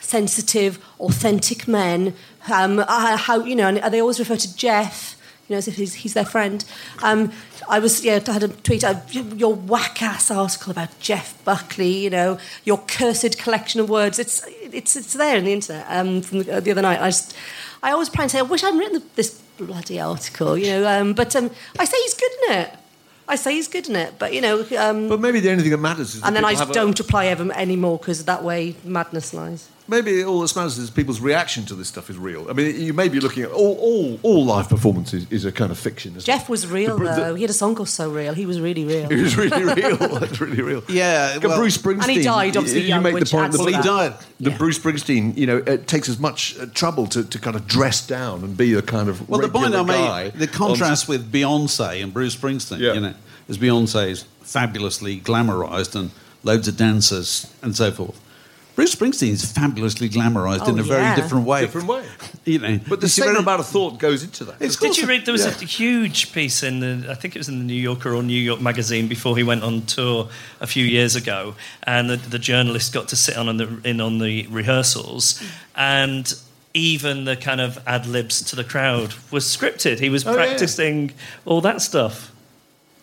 sensitive, authentic men. Um, uh, how, you know, and they always refer to Jeff you know, as if he's, he's their friend. Um, I was, yeah, I had a tweet, uh, your whack ass article about Jeff Buckley, you know, your cursed collection of words. It's, it's, it's there in the internet um, from the, uh, the, other night. I just, I always try and say, I wish I'd written this bloody article, you know, um, but um, I say he's good in it. I say he's good in it, but you know. Um, but maybe the only thing that matters is. And then I just don't a... apply ever anymore because that way madness lies maybe all that matters is people's reaction to this stuff is real. I mean, you may be looking at all, all, all live performances is a kind of fiction. Jeff it? was real the, though. he had a song called "So Real." He was really real. he was really real. That's really real. Yeah, well, Bruce Springsteen. And he died. Obviously, you, young, make the point. Well, he died. The yeah. Bruce Springsteen, you know, it takes as much uh, trouble to, to kind of dress down and be a kind of well. The point I made, the contrast on... with Beyonce and Bruce Springsteen, yeah. you know, is Beyonce is fabulously glamorized and loads of dancers and so forth. Bruce Springsteen is fabulously glamorized oh, in a yeah. very different way. Different way. You know, but the same amount of thought goes into that. Did you read? There was yeah. a huge piece in the, I think it was in the New Yorker or New York Magazine before he went on tour a few years ago, and the, the journalist got to sit on, on the, in on the rehearsals, and even the kind of ad libs to the crowd was scripted. He was oh, practicing yeah. all that stuff.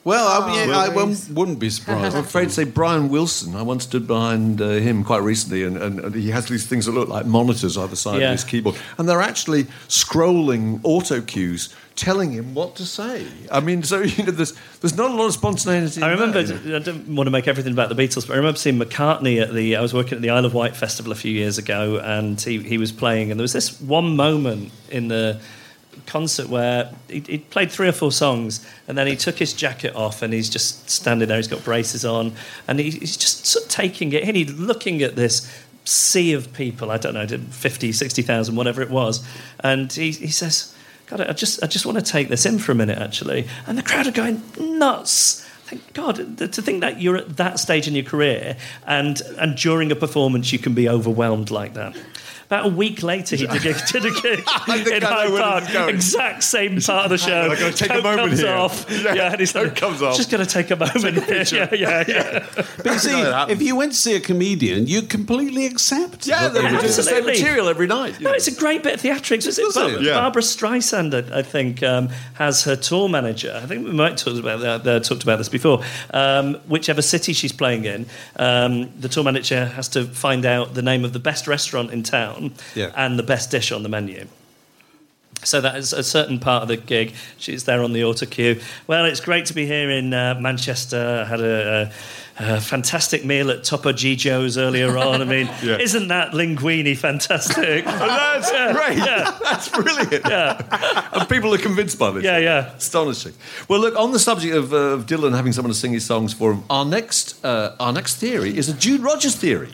Well, I, mean, I wouldn't, wouldn't be surprised. I'm afraid to say Brian Wilson. I once stood behind uh, him quite recently, and, and, and, he has these things that look like monitors either side yeah. of his keyboard, and they're actually scrolling auto cues telling him what to say. I mean, so you know, there's there's not a lot of spontaneity. I remember. I don't want to make everything about the Beatles, but I remember seeing McCartney at the. I was working at the Isle of Wight festival a few years ago, and he he was playing, and there was this one moment in the concert where he, he, played three or four songs and then he took his jacket off and he's just standing there. He's got braces on and he, he's just sort of taking it in. He's looking at this sea of people. I don't know, 50, 60,000, whatever it was. And he, he says, God, I just, I just want to take this in for a minute, actually. And the crowd are going nuts. Thank God to think that you're at that stage in your career and, and during a performance you can be overwhelmed like that. About a week later, he did a, did a gig in Hyde Park. Exact same part of the show. I've got to take Coke a moment comes here. Off. Yeah, yeah and he's like, comes off. Just going to take a moment. Take a yeah, yeah, yeah. But see, if you went to see a comedian, you completely accept. Yeah, they do the same material every night. No, it's a great bit of theatrics. Is it? Bar- yeah. Barbra Streisand, I, think, um, has her tour manager. I think we might talk about that, uh, talked about this before. Um, whichever city she's playing in, um, the tour manager has to find out the name of the best restaurant in town. Yeah. And the best dish on the menu. So that is a certain part of the gig. She's there on the auto cue. Well, it's great to be here in uh, Manchester. I had a, a, a, fantastic meal at Topo Gigio's earlier on. I mean, yeah. isn't that linguine fantastic? that's yeah. great. Yeah. That's brilliant. Yeah. and people are convinced by this. Yeah, yeah. Astonishing. Well, look, on the subject of, uh, of Dylan having someone to sing his songs for him, our next, uh, our next theory is a Jude Rogers theory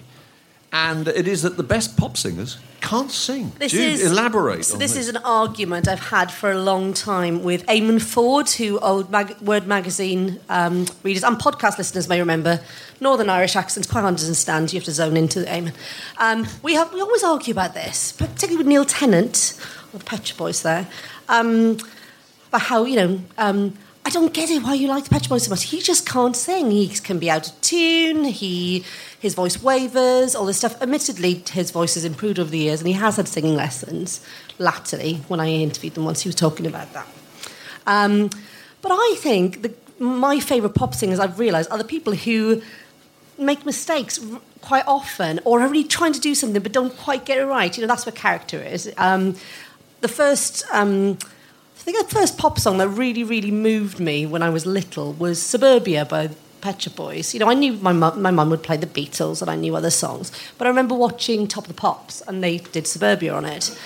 and it is that the best pop singers can't sing. This Jude, is, elaborate. So this, this, is an argument I've had for a long time with Eamonn Forde, who old mag- Word magazine um, readers and podcast listeners may remember. Northern Irish accents quite hard to understand. You have to zone into Eamonn. Um, we have we always argue about this, particularly with Neil Tennant, or the Pet Boys there, um, about how you know. I don't get it why you like the Pet Boys so much. He just can't sing. He can be out of tune. He his voice wavers, all this stuff. Admittedly, his voice has improved over the years, and he has had singing lessons latterly. When I interviewed them once, he was talking about that. Um, but I think the, my favourite pop singers, I've realised, are the people who make mistakes quite often or are really trying to do something but don't quite get it right. You know, that's what character is. Um, the first... Um, think the first pop song that really, really moved me when I was little was Suburbia by Pet Shop Boys. You know, I knew my mum, my mum would play the Beatles and I knew other songs, but I remember watching Top of the Pops and they did Suburbia on it,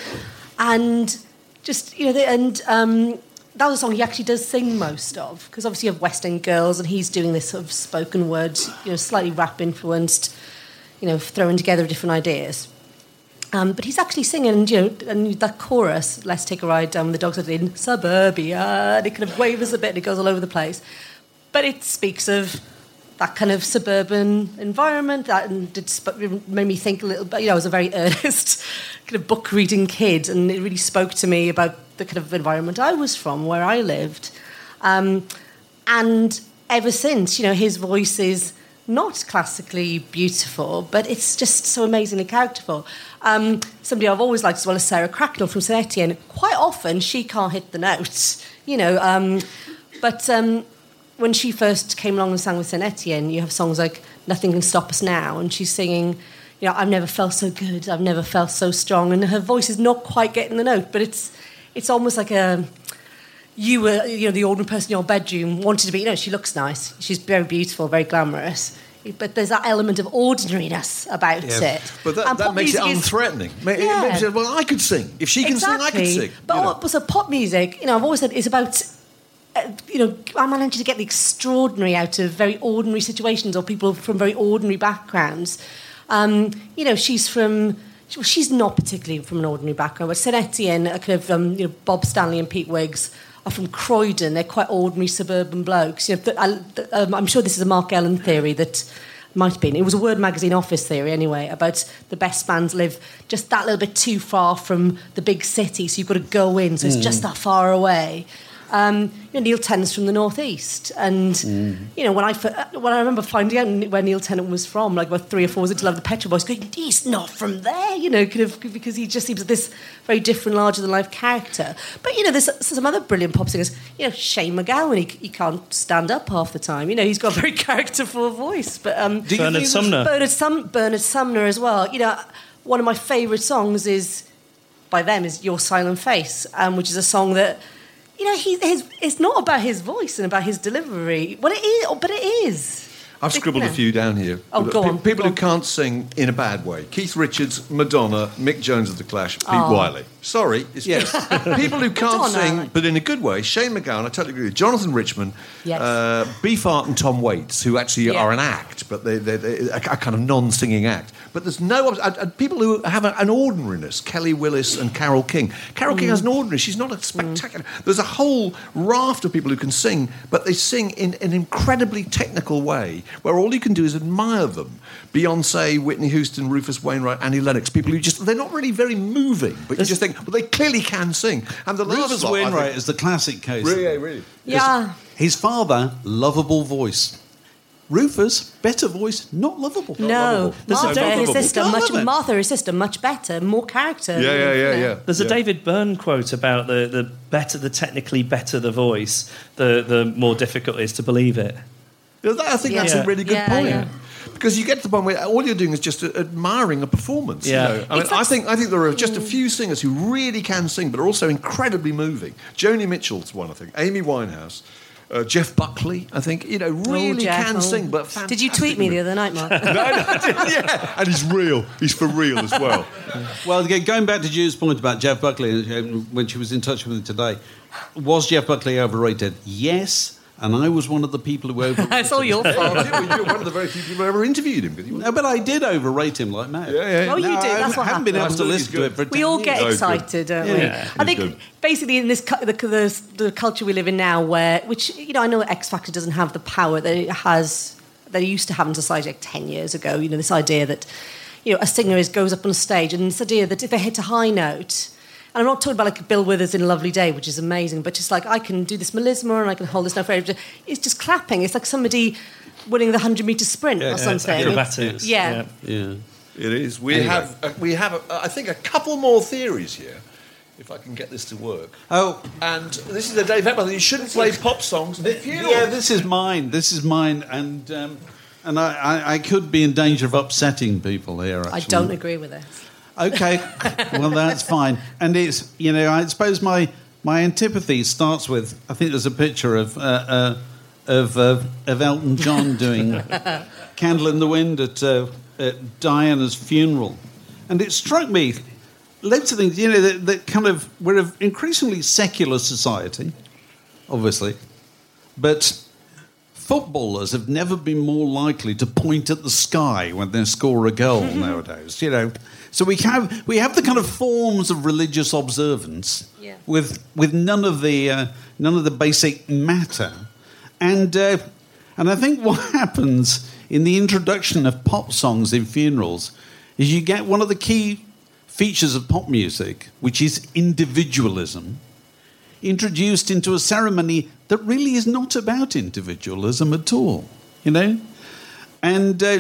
and just you know, they, and um, that was a song he actually does sing most of because obviously you have West End Girls and he's doing this sort of spoken word, you know, slightly rap influenced, you know, throwing together different ideas. Um, but he's actually singing, you know, and that chorus, "Let's take a ride down with the dogs in suburbia," and it kind of wavers a bit and it goes all over the place. But it speaks of that kind of suburban environment. That and it made me think a little bit. You know, I was a very earnest kind of book reading kid, and it really spoke to me about the kind of environment I was from, where I lived. Um, and ever since, you know, his voice is not classically beautiful, but it's just so amazingly characterful. Um, somebody I've always liked as well as Sarah Cracknell from St Etienne. Quite often she can't hit the notes, you know. Um, but um, when she first came along and sang with St Etienne, you have songs like "Nothing Can Stop Us Now," and she's singing, you know, "I've never felt so good, I've never felt so strong," and her voice is not quite getting the note, but it's it's almost like a you were, you know, the ordinary person in your bedroom wanted to be, you know, she looks nice, she's very beautiful, very glamorous. But there's that element of ordinariness about Yeah. it. But that, And that makes it music is- unthreatening. Ma- it Yeah. makes it- well, I could sing. If she can sing, I can sing. But you know. what- so pop music, you know, I've always said is about, uh, you know, I'm managing to get the extraordinary out of very ordinary situations or people from very ordinary backgrounds. Um, you know, she's from. well, She's not particularly from an ordinary background, but St Etienne, a kind of um, you know, Bob Stanley and Pete Wiggs are from Croydon. They're quite ordinary suburban blokes. You know, I, th- um, I'm sure this is a Mark Ellen theory that might have been. It was a Word magazine office theory anyway about the best bands live just that little bit too far from the big city, so you've got to go in, so it's just that far away. Um, you know, Neil Tennant's from the northeast, and you know when I when I remember finding out where Neil Tennant was from, like about three or four years into Love the Petrol Boys, going, he's not from there, you know, kind of because he just seems this very different, larger than life character. But you know, there's some other brilliant pop singers. You know, Shane MacGowan, he, he can't stand up half the time. You know, he's got a very characterful voice. But um, Bernard Sumner. Bernard, Sum- Bernard Sumner as well. You know, one of my favourite songs is by them is "Your Silent Face," um, which is a song that you know he, his, it's not about his voice and about his delivery. Well, it is, but it is. I've scribbled a few down here. Oh, go on, People go who on. can't sing in a bad way. Keith Richards, Madonna, Mick Jones of the Clash, Pete Oh. Wylie. Sorry, it's Yes. just people who can't sing, but in a good way. Shane MacGowan, I totally agree with. Jonathan Richman, Yes. uh, Beefheart and Tom Waits, who actually Yeah. are an act, but they, they, they a, kind of non-singing act. But there's no people who have a, an ordinariness. Kelly Willis and Carole King. Carole King Mm. has an ordinary. She's not a spectacular. There's a whole raft of people who can sing, but they sing in an incredibly technical way, where all you can do is admire them. Beyonce, Whitney Houston, Rufus Wainwright, Annie Lennox. People who just they're not really very moving, but you just think, well, they clearly can sing. And the last Rufus lot, Wainwright think- is the classic case. Really, really. Yeah. His father, lovable voice. Rufus, better voice, not lovable. No, There's a Martha, David- his sister, much it. Martha, his sister, much better, more character. Yeah, yeah, yeah, yeah. There's a David Byrne quote about the, the better, the technically better the voice, the, the more difficult it is to believe it. I think that's Yeah. a really good Yeah, point. Yeah. Because you get to the point where all you're doing is just uh, admiring a performance. you Yeah. know? I, mean, It's I think I think there are just a few singers who really can sing, but are also incredibly moving. Joni Mitchell's one, I think. Amy Winehouse, uh, Jeff Buckley, I think. You know, really Oh, can oh. sing. But Did you tweet me the other night, Mark? no, no, yeah, and he's real. He's for real as well. Well, again, going back to Jude's point about Jeff Buckley, um, when she was in touch with him today, was Jeff Buckley overrated? Yes, and I was one of the people who overrated it's all your fault. You're one of the very few people who ever interviewed him. he No, but I did overrate him like mad. Yeah, yeah. Oh, you No, do. I That's what haven't been able to He's listen to it for We all get years. excited, don't Yeah. we? Yeah, I think good. basically in this cu- the, the, the culture we live in now, where which you know I know X Factor doesn't have the power that it has that it used to have in society like ten years ago. You know this idea that you know a singer is goes up on a stage and this idea that if they hit a high note. And I'm not talking about like Bill Withers in a lovely day, which is amazing, but just like I can do this melisma and I can hold this note forever. It's just clapping. It's like somebody winning the 100 metre sprint Yeah, or yeah, something. acrobatics, Yeah. Yeah. It is. We Anyway. have. Uh, we have. Uh, I think a couple more theories here, if I can get this to work. Oh, And this is the Dave Hepworth. You shouldn't play pop songs. Th- yeah, this is mine. This is mine, and um, and I, I, I could be in danger of upsetting people here. Actually. I don't agree with this. Okay, well that's fine. And it's you know I suppose my my antipathy starts with I think there's a picture of uh, uh, of uh, of Elton John doing "Candle in the Wind" at, uh, at Diana's funeral, and it struck me loads of things. You know that, that kind of we're an increasingly secular society, obviously, but footballers have never been more likely to point at the sky when they score a goal nowadays. You know, so we have we have the kind of forms of religious observance Yeah. with with none of the uh, none of the basic matter, and uh, And I think what happens in the introduction of pop songs in funerals is you get one of the key features of pop music, which is individualism, introduced into a ceremony that really is not about individualism at all, you know? And, uh,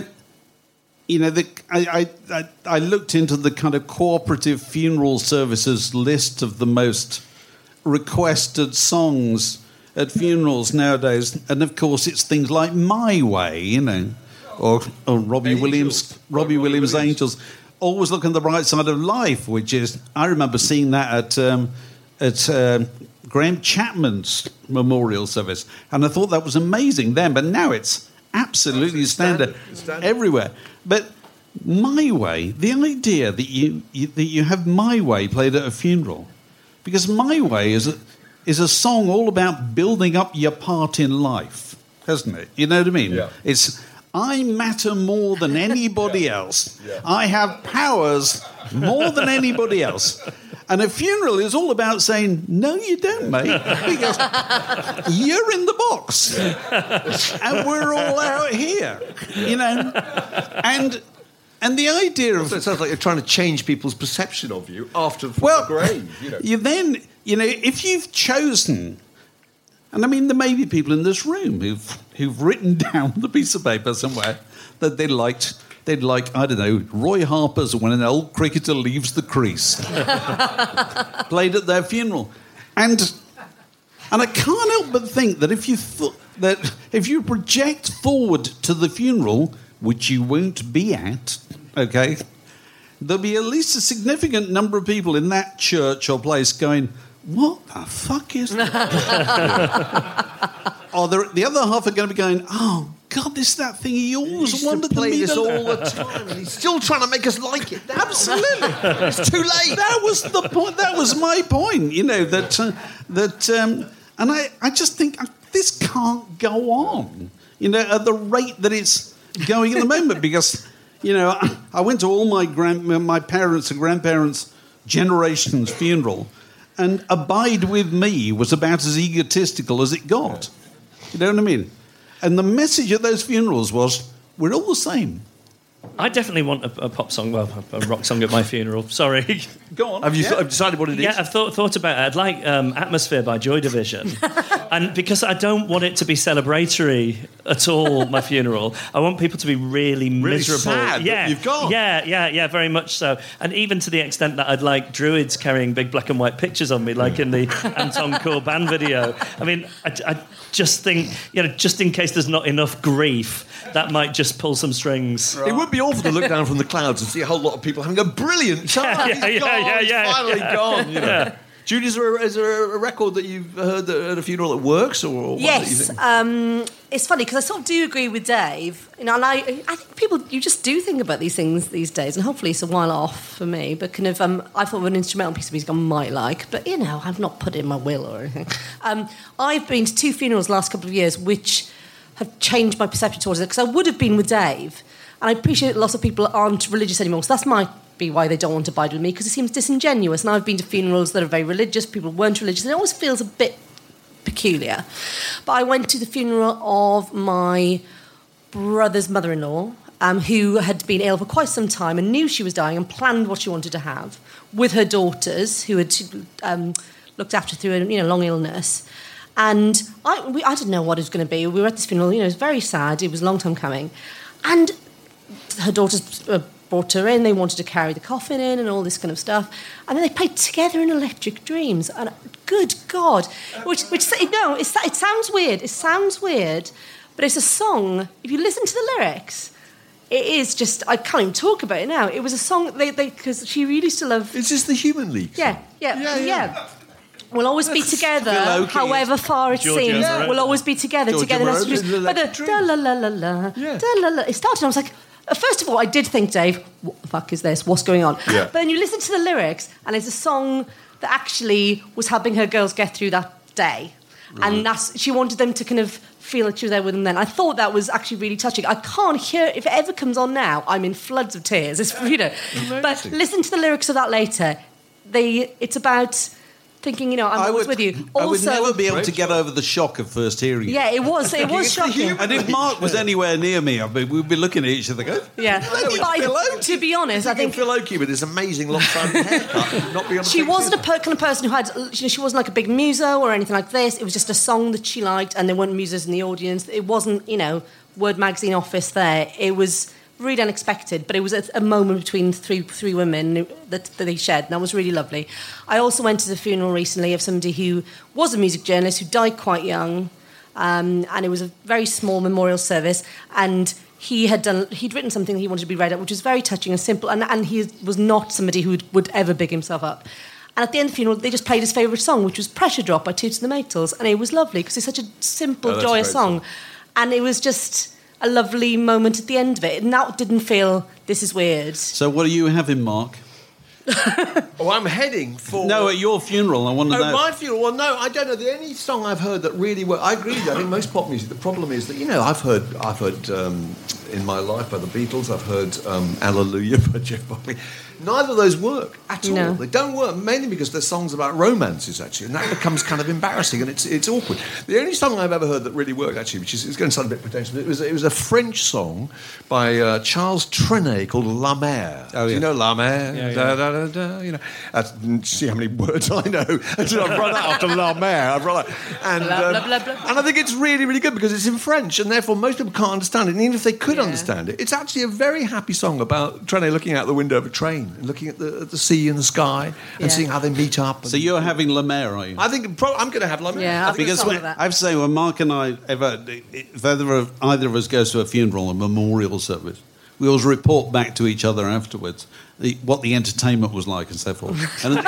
you know, the, I, I, I looked into the kind of cooperative funeral services list of the most requested songs at funerals nowadays, and of course, it's things like "My Way," you know, or, or Robbie Angels. Williams, Robbie Robbie Williams, Williams. "Angels." Always look on the right side of life, which is I remember seeing that at um, at um, Graham Chapman's memorial service, and I thought that was amazing then. But now it's absolutely standard, standard. Standard. everywhere. But my way, the idea that you, you that you have my way played at a funeral, because my way is a, is a song all about building up your part in life, hasn't it? You know what I mean? Yeah. It's I matter more than anybody else. Yeah. I have powers more than anybody else. And a funeral is all about saying, no, you don't, mate, because you're in the box. And we're all out here, you know? And, and the idea of So it sounds like you're trying to change people's perception of you after well, the grave. You know. then, you know, if you've chosen, and I mean, there may be people in this room who've who've written down the piece of paper somewhere that they liked. They'd like, I don't know, Roy Harper's When an Old Cricketer Leaves the Crease. Played at their funeral. And and I can't help but think that if you th- that if you project forward to the funeral, which you won't be at, okay, there'll be at least a significant number of people in that church or place going, "What the fuck is that?" or the, the other half are going to be going, "Oh God, this that thing he always wanted to play me this to all the time, and he's still trying to make us like it. now. Absolutely. it's too late. that was the point. That was my point. You know that uh, that, um, and I, I just think uh, this can't go on. You know, at the rate that it's going at the moment, because you know, I, I went to all my grand, my parents and grandparents' generations' funeral, and "Abide with Me" was about as egotistical as it got. You know what I mean? And the message at those funerals was, "We're all the same." I definitely want a, a pop song, well, a, a rock song at my funeral. Sorry. Go on. Have you Yeah. th- have decided what it is? Yeah, I've thought, thought about it. I'd like um, Atmosphere by Joy Division. and because I don't want it to be celebratory at all, my funeral, I want people to be really, miserable. sad that yeah, you've gone. Yeah, yeah, yeah, very much so. And even to the extent that I'd like druids carrying big black and white pictures on me, like in the Anton Corbijn video. I mean, I, I just think, you know, just in case there's not enough grief, that might just pull some strings. It would be awful to look down from the clouds and see a whole lot of people having a brilliant time. Yeah, He's yeah, gone, yeah, he's yeah, finally yeah. gone. You know. Judy, is there, a, is there a record that you've heard that, at a funeral that works, or one that you Yes, think- um, it's funny because I sort of do agree with Dave. You know, and I, I think people you just do think about these things these days, and hopefully it's a while off for me. But kind of, um, I thought of an instrumental piece of music I might like, but you know, I've not put it in my will or anything. Um, I've been to two funerals the last couple of years, which have changed my perception towards it because I would have been with Dave, and I appreciate that lots of people aren't religious anymore. So that's might be why they don't want to abide with me because it seems disingenuous. And I've been to funerals that are very religious, people weren't religious, and it always feels a bit peculiar. But I went to the funeral of my brother's mother in law, um, who had been ill for quite some time and knew she was dying and planned what she wanted to have with her daughters, who had um, looked after through a you know, long illness. And I, we, I didn't know what it was going to be. We were at this funeral, you know, it was very sad. It was a long time coming. And her daughters uh, brought her in. They wanted to carry the coffin in and all this kind of stuff. And then they played together in Electric Dreams. And good God, which which no, it's, it sounds weird. It sounds weird, but it's a song. If you listen to the lyrics, it is just I can't even talk about it now. It was a song they because she really used to love. Is this the Human League? Yeah, yeah, Yeah, yeah. yeah. We'll always be together, Phil however far it Giorgio seems. Moroder. We'll always be together, Giorgio together. Moroder, That's just- But the da la la la la, Yeah. da la la. It started. I was like, Uh, first of all, I did think, Dave, what the fuck is this? What's going on? Yeah. But then you listen to the lyrics, and it's a song that actually was helping her girls get through that day, and that's she wanted them to kind of feel that she was there with them. Then I thought that was actually really touching. I can't hear if it ever comes on now. I'm in floods of tears. It's you know, but listen to the lyrics of that later. They, it's about thinking, you know, I'm I always would, with you. I would never be able to get over the shock of first hearing it. yeah, it was. It was shocking. And if Mark was anywhere near me, I mean, we'd be looking at each other going, Yeah, know, I- to be honest, I think think Phil Oakey with his amazing lopsided haircut not be she wasn't a per- kind of person who had. You know, she wasn't like a big muso or anything like this. It was just a song that she liked, and there weren't musos in the audience. It wasn't, you know, Word magazine office there. It was really unexpected, but it was a, a moment between three three women that, that they shared, and that was really lovely. I also went to the funeral recently of somebody who was a music journalist who died quite young, um, and it was a very small memorial service, and. He had done. He'd written something that he wanted to be read out, which was very touching and simple. And, and he was not somebody who would, would ever big himself up. And at the end of the funeral, they just played his favourite song, which was "Pressure Drop" by Toots and the Maytals, and it was lovely because it's such a simple, Oh, joyous great song. And it was just a lovely moment at the end of it. And that didn't feel this is weird. So, what are you having, Mark? Oh, I'm heading for. No, at your funeral, I want to Oh, know. my funeral. Well, no, I don't know. The only song I've heard that really worked. I agree. with you. I think most pop music. The problem is that you know I've heard I've heard um, in my life by the Beatles. I've heard um, Hallelujah by Jeff Buckley. Neither of those work at all. No. They don't work mainly because they're songs about romances actually, and that becomes kind of embarrassing and it's it's awkward. The only song I've ever heard that really worked actually, which is it's going to sound a bit pretentious, but it was it was a French song by uh, Charles Trenet called La Mer. Oh, Do you know La Mer? Yeah, yeah. Da, da, da, da, you know, that's, see how many words I know. Until I've run out after La Mer. I've run out. And, Blah, um, blah, blah, blah. and I think it's really, really good because it's in French, and therefore most people can't understand it. And even if they could Yeah. understand it, it's actually a very happy song about Trenet looking out the window of a train and looking at the, at the sea and the sky and Yeah. seeing how they meet up. so, you're having La Mer, are you? I think pro- I'm going to have La Mer. Yeah, I think because song when, that. I have to say, when Mark and I ever, uh, if either of, either of us goes to a funeral, a memorial service, we always report back to each other afterwards the, what the entertainment was like and so forth. And,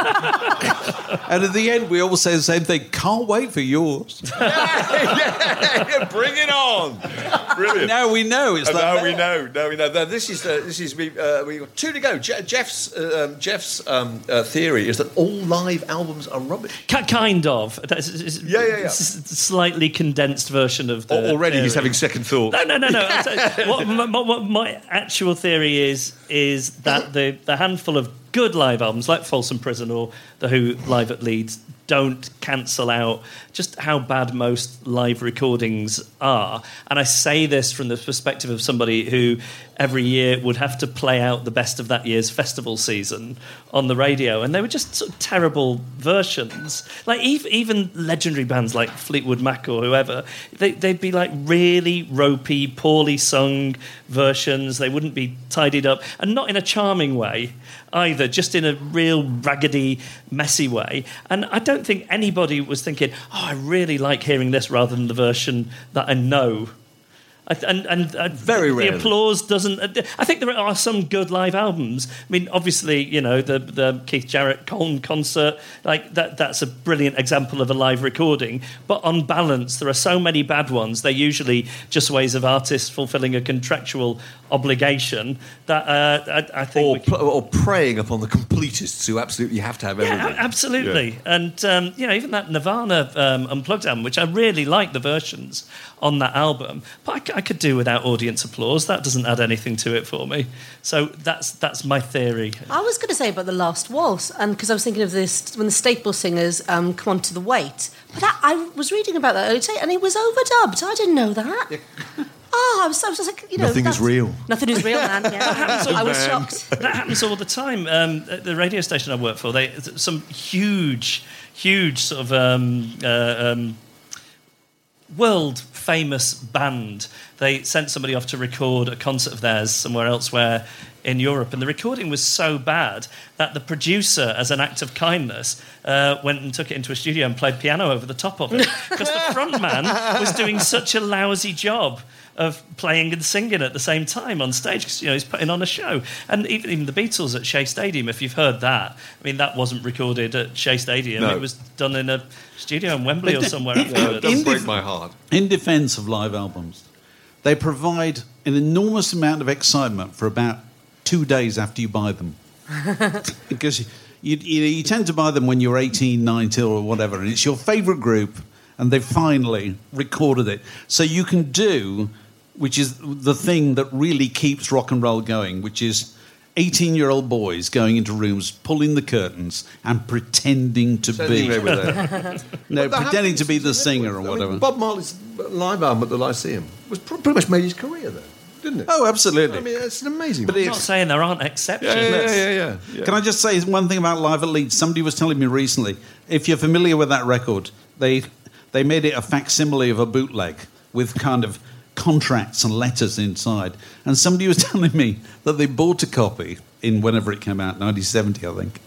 and at the end, we always say the same thing: "Can't wait for yours." yeah, bring it on. Brilliant. now we know it's Oh, that. now we know. Now we know. Now, this is uh, this is we uh, we got two to go. Je- Geoff's uh, um, Geoff's um, uh, theory is that all live albums are rubbish. Kind of. That's, it's, Yeah, yeah, yeah. it's a slightly condensed version of the. Already, he's having second thought. No, no, no, no. I'll tell you, what, my, what my actual theory is is that the, the handful of good live albums like Folsom Prison or The Who live at Leeds don't cancel out just how bad most live recordings are. And I say this from the perspective of somebody who every year would have to play out the best of that year's festival season on the radio. And they were just sort of terrible versions. Like even, even legendary bands like Fleetwood Mac or whoever, they'd be like really ropey, poorly sung versions. They wouldn't be tidied up and not in a charming way either, just in a real raggedy, messy way. And I don't think anybody was thinking, oh, I really like hearing this rather than the version that I know. And, and, and Very the applause doesn't. Uh, I think there are some good live albums. I mean, obviously, you know the the Keith Jarrett Köln concert, like that. That's a brilliant example of a live recording. But on balance, there are so many bad ones. They're usually just ways of artists fulfilling a contractual obligation that uh, I, I think. Or, we can- or preying upon the completists who absolutely have to have everything. a- absolutely. And um, you know, even that Nirvana um, unplugged album, which I really like the versions on that album, but I could do without audience applause. That doesn't add anything to it for me. So that's that's my theory. I was going to say about the last waltz, and because I was thinking of this when the Staple Singers um, come onto the weight. But I, I was reading about that earlier today, and it was overdubbed. I didn't know that. Oh, I was, I was just like, you know, Nothing is real. Nothing is real, man. Yeah. I was shocked. that happens all the time. Um, at the radio station I work for, they some huge, huge sort of um, uh, um, world famous band. They sent somebody off to record a concert of theirs somewhere elsewhere in Europe, and the recording was so bad that the producer, as an act of kindness, uh, went and took it into a studio and played piano over the top of it because the front man was doing such a lousy job of playing and singing at the same time on stage because you know he's putting on a show. And even, even the Beatles at Shea Stadium, if you've heard that, I mean that wasn't recorded at Shea Stadium. No. It was done in a studio in Wembley or somewhere. Yeah, it afterwards. does In break my heart. In defence of live albums, they provide an enormous amount of excitement for about two days after you buy them. because you, you, you tend to buy them when you're 18, 19, or whatever, and it's your favourite group, and they've finally recorded it. So you can do, which is the thing that really keeps rock and roll going, which is 18-year-old boys going into rooms, pulling the curtains, and pretending to Pretending be. There. no, pretending to be the singer or I mean, whatever. Bob Marley's live album at the Lyceum was pr- pretty much made his career there, didn't it? oh, absolutely. I mean, it's an amazing. But I'm it- not saying there aren't exceptions. yeah, yeah, yeah, yeah, yeah. Can I just say one thing about Live at Leeds? Somebody was telling me recently, if you're familiar with that record, they they made it a facsimile of a bootleg with kind of contracts and letters inside. And somebody was telling me that they bought a copy in whenever it came out, 1970, I think,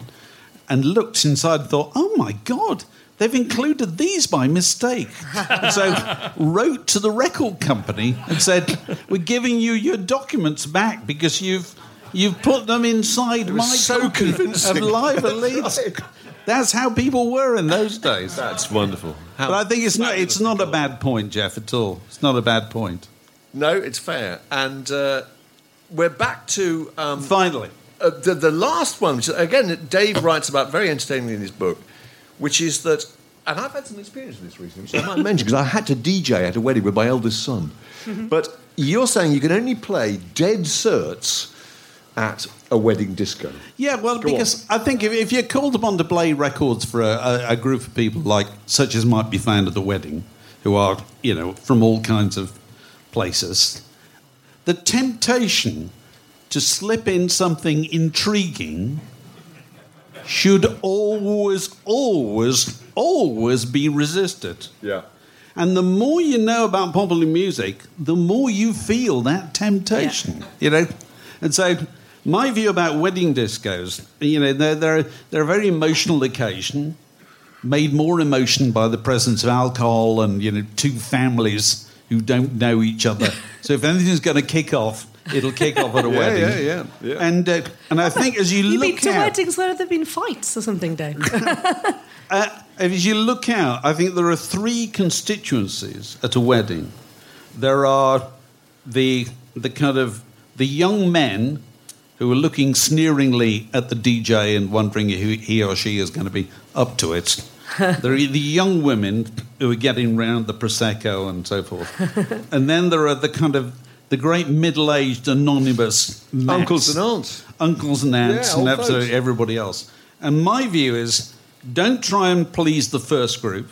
and looked inside and thought, oh my God, they've included these by mistake. And so wrote to the record company and said, we're giving you your documents back because you've you've put them inside my so copy convincing. of Live at Leeds. That's how people were in those days. That's wonderful. How But I think it's not, it's not a bad point, Geoff, at all. It's not a bad point. No, it's fair. And uh, we're back to um, Finally. uh, the, the last one, which again, Dave writes about very entertainingly in his book, which is that, and I've had some experience with this recently, which I might mention because I had to DJ at a wedding with my eldest son. but you're saying you can only play dead certs at a wedding disco. Yeah, well, Go because I think if, if you're called upon to play records for a, a, a group of people like such as might be found at the wedding, who are you know from all kinds of places, the temptation to slip in something intriguing should always, always, always be resisted. Yeah. And the more you know about popular music, the more you feel that temptation. You know, and so my view about wedding discos, you know, they're they're, they're a very emotional occasion, made more emotion by the presence of alcohol and you know two families who don't know each other. so if anything's going to kick off, it'll kick off at a Yeah, wedding. yeah, yeah, yeah. And uh, and I think as you You've been look to out, weddings where there have been fights or something, Dave. uh, as you look out, I think there are three constituencies at a wedding. There are the the kind of the young men who are looking sneeringly at the DJ and wondering who he or she is going to be up to it. there are the young women who are getting round the prosecco and so forth, and then there are the kind of the great middle-aged anonymous mats Uncles and aunts. uncles and aunts Yeah, and absolutely folks. everybody else. And my view is don't try and please the first group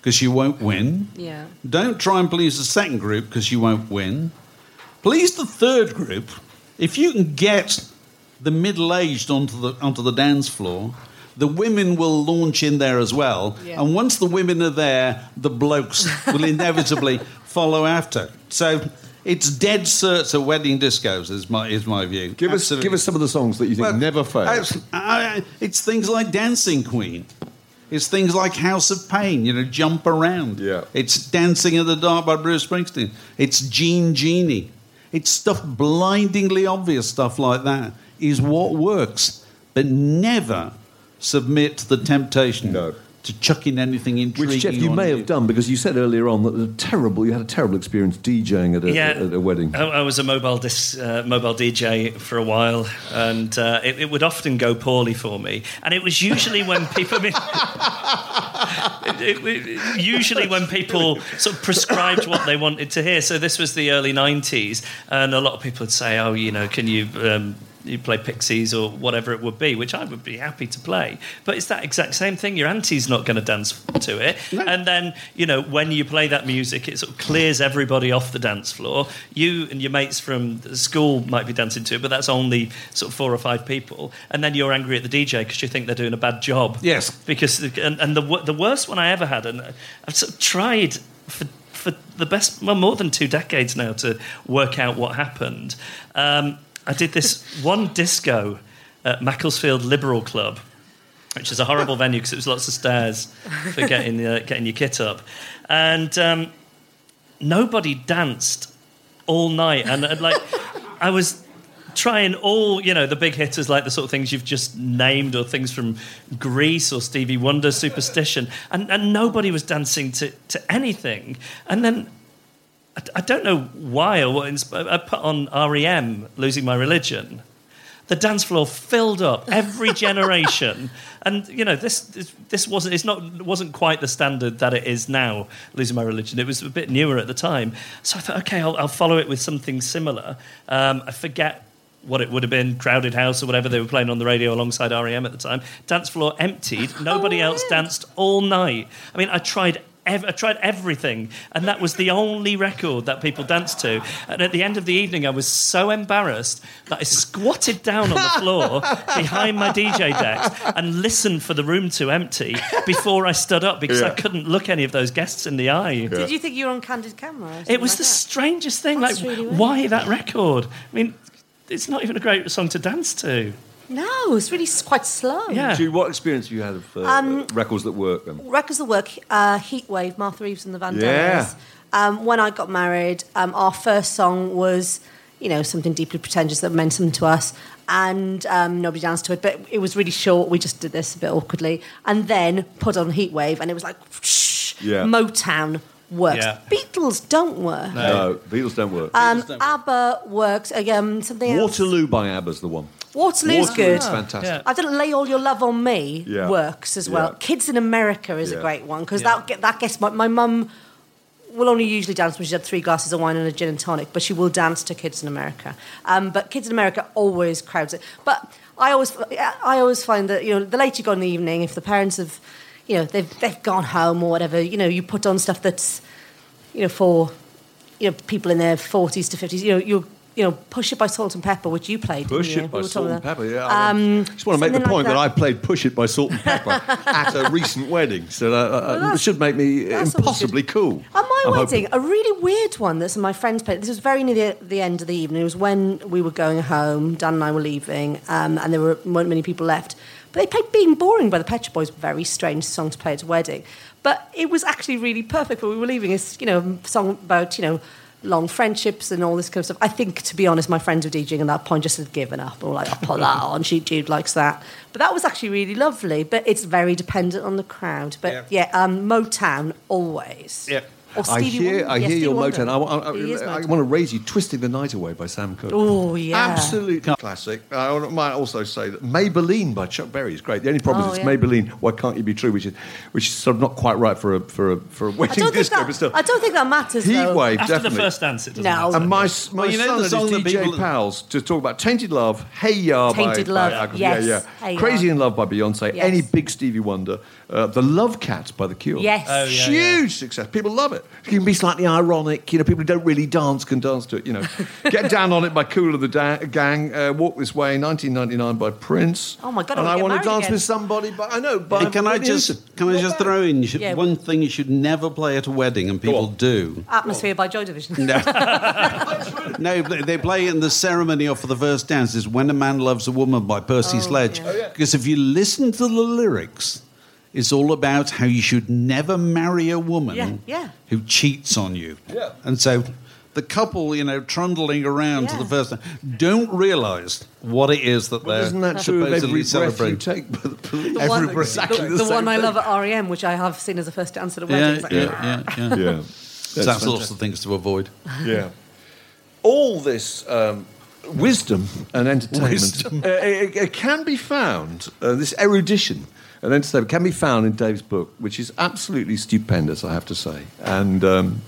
because you won't win. Yeah. Don't try and please the second group because you won't win. Please the third group. If you can get the middle aged onto the, onto the dance floor, the women will launch in there as well. Yeah. And once the women are there, the blokes will inevitably follow after. So it's dead certs at wedding discos, is my, is my view. Give us, give us some of the songs that you think Well, never fail. I- I- it's things like Dancing Queen. It's things like House of Pain, you know, Jump Around. Yeah. It's Dancing in the Dark by Bruce Springsteen. It's Jean Genie. It's stuff, blindingly obvious stuff like that is what works. But never submit to the temptation No. To chuck in anything intriguing. Which Geoff, you may have done because you said earlier on that a terrible, you had a terrible experience DJing at a, Yeah. at a wedding. I, I was a mobile dis, uh, mobile DJ for a while, and uh, it, it would often go poorly for me. And it was usually when people, it, it- it- usually when people sort of prescribed what they wanted to hear. So this was the early '90s, and a lot of people would say, "Oh, you know, can you?" Um, you play Pixies or whatever it would be, which I would be happy to play. But it's that exact same thing. Your auntie's not going to dance to it. And then, you know, when you play that music, it sort of clears everybody off the dance floor. You and your mates from school might be dancing to it, but that's only sort of four or five people. And then you're angry at the DJ because you think they're doing a bad job. Yes. Because, and, and the, the worst one I ever had, and I've sort of tried for for the best, well, more than two decades now to work out what happened. Um, I did this one disco at Macclesfield Liberal Club, which is a horrible venue because it was lots of stairs for getting uh, getting your kit up, and um, nobody danced all night, and, and like I was trying all you know the big hitters like the sort of things you've just named or things from Greece or Stevie Wonder Superstition. And, and nobody was dancing to, to anything. And then I, I don't know why or what insp- I put on REM Losing My Religion the dance floor filled up every generation and you know this this, this wasn't it's not wasn't quite the standard that it is now losing my religion it was a bit newer at the time so i thought okay i'll, I'll follow it with something similar um, i forget what it would have been, Crowded House or whatever they were playing on the radio alongside REM at the time. Dance floor emptied. Nobody else danced all night. I mean, I tried. Ev- I tried everything, and that was the only record that people danced to. And at the end of the evening, I was so embarrassed that I squatted down on the floor behind my DJ decks and listened for the room to empty before I stood up because I couldn't look any of those guests in the eye. Did you think you were on candid camera? It was like the that? strangest thing. That's like, really why that record? I mean, it's not even a great song to dance to. No, it's really quite slow. Yeah. Jude, what experience have you had of uh, Um, records that work? Then? Records that work, uh, Heatwave, Martha Reeves and the Vandellas. Yeah. Um, when I got married, um, our first song was, you know, something deeply pretentious that meant something to us. And um, nobody danced to it, but it was really short. We just did this a bit awkwardly. And then put on Heatwave, and it was like, shh, Yeah. Motown works. Yeah. Beatles don't work. No, Beatles don't work. Um, ABBA works. Again, something else. Waterloo by ABBA's the one. Waterloo's good. Waterloo's fantastic. Yeah. I don't lay all your love on me Yeah. works as well. Yeah. Kids in America is Yeah. a great one because Yeah. that get that gets my my mum will only usually dance when she's had three glasses of wine and a gin and tonic, but she will dance to Kids in America. Um, but Kids in America always crowds it. But I always I always find that you know the later you go in the evening, if the parents have you know they've they've gone home or whatever, you know you put on stuff that's you know for you know people in their forties to fifties. You know you. You know, Push It by Salt-N-Pepa, which you played. Push didn't you? It by We Salt-N-Pepa. Yeah, I Um, just want to make the something like point that. that. I played Push It by Salt-N-Pepa at a recent wedding, so uh, uh, it should make me impossibly cool. On my I'm wedding, hoping. a really weird one that some of my friends played. This was very near the, the end of the evening. It was when we were going home. Dan and I were leaving, um, and there were, weren't many people left. But they played "Being Boring" by the Pet Shop Boys. Very strange song to play at a wedding, but it was actually really perfect. But we were leaving. It's you know a song about you know long friendships and all this kind of stuff. I think, to be honest, my friends were DJing at that point just had given up. Or like, I'll put that on. She Jude likes that. But that was actually really lovely. But it's very dependent on the crowd. But yeah, um, Motown always. Yeah. Or I hear, Wonder. I Yeah, hear Stevie your Wonder. Motown. I, I, I, I want to raise you, "Twisting the Night Away" by Sam Cooke. Oh, yeah. absolute classic. I might also say that Maybelline by Chuck Berry is great. The only problem Oh, is it's yeah. Maybelline. Why can't you be true? Which is, which is sort of not quite right for a for a for a I wedding don't, think disco, that, but still. I don't think that matters. Heat though. After definitely. the first dance, it doesn't No. matter. And my, my Well, you know son the and song his that DJ people- pals to talk about Tainted Love, Hey Ya Tainted by, Love, by yes. yeah, yeah. Ya. Crazy in Love by Beyonce, Yes. any big Stevie Wonder, uh, The Love Cat by The Cure. Yes. Oh, yeah, Huge success. People love it. It can be slightly ironic. You know, people who don't really dance can dance to it. You know, Get Down on It by Kool of the da- Gang, uh, Walk This Way, 1999 by Prince. Oh, my God, I And I wanna want to dance again. with somebody, but I know. By Hey, can I just can I just throw in should, Yeah. one thing you should never play at a wedding and people do? Atmosphere by Joy Division. No, they they play in the ceremony or for the first dance is "When a Man Loves a Woman" by Percy Sledge. yeah. Oh, yeah. Because if you listen to the lyrics, it's all about how you should never marry a woman Yeah, yeah. who cheats on you. Yeah. And so the couple, you know, trundling around to the first dance, don't realise what it is that Well, they're isn't that true of supposedly every breath you take by the? The Every one, breath. Exactly the, the the same one I love at REM, which I have seen as a first dance at a wedding. Yeah, It's like, yeah, yeah, yeah. Yeah. So that's lots of things to avoid. Yeah. All this um, wisdom and entertainment Wisdom. uh, it, it can be found, uh, this erudition and entertainment can be found in Dave's book, which is absolutely stupendous, I have to say. And um,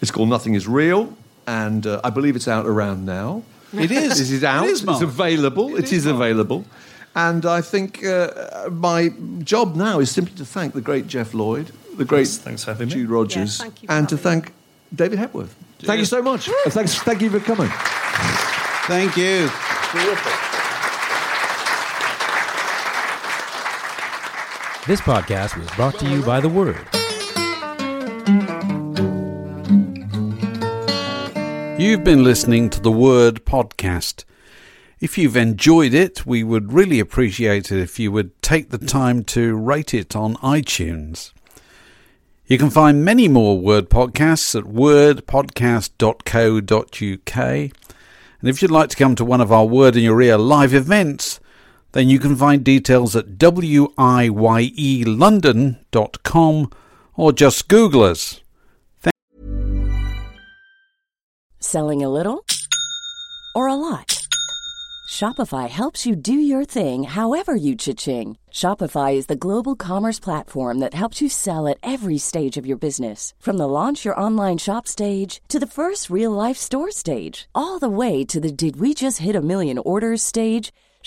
it's called Nothing is Real, and uh, I believe it's out around now. It is. It is out. It is, Mark. it's available. It it is, is available. And I think uh, my job now is simply to thank the great Geoff Lloyd, the great Thanks- thanks for having me. Jude Rogers, Yeah, thank you and to having me. thank David Hepworth. Thank you so much. Thanks, thank you for coming. Thank you. This podcast was brought to you by The Word. You've been listening to the Word podcast. If you've enjoyed it, we would really appreciate it if you would take the time to rate it on iTunes. You can find many more Word podcasts at wordpodcast.co.uk. And if you'd like to come to one of our Word in Your Ear live events, then you can find details at wielondon.com or just Google us. Selling a little or a lot? Shopify helps you do your thing however you cha-ching. Shopify is the global commerce platform that helps you sell at every stage of your business. From the launch your online shop stage to the first real life store stage, all the way to the did we just hit a million orders stage.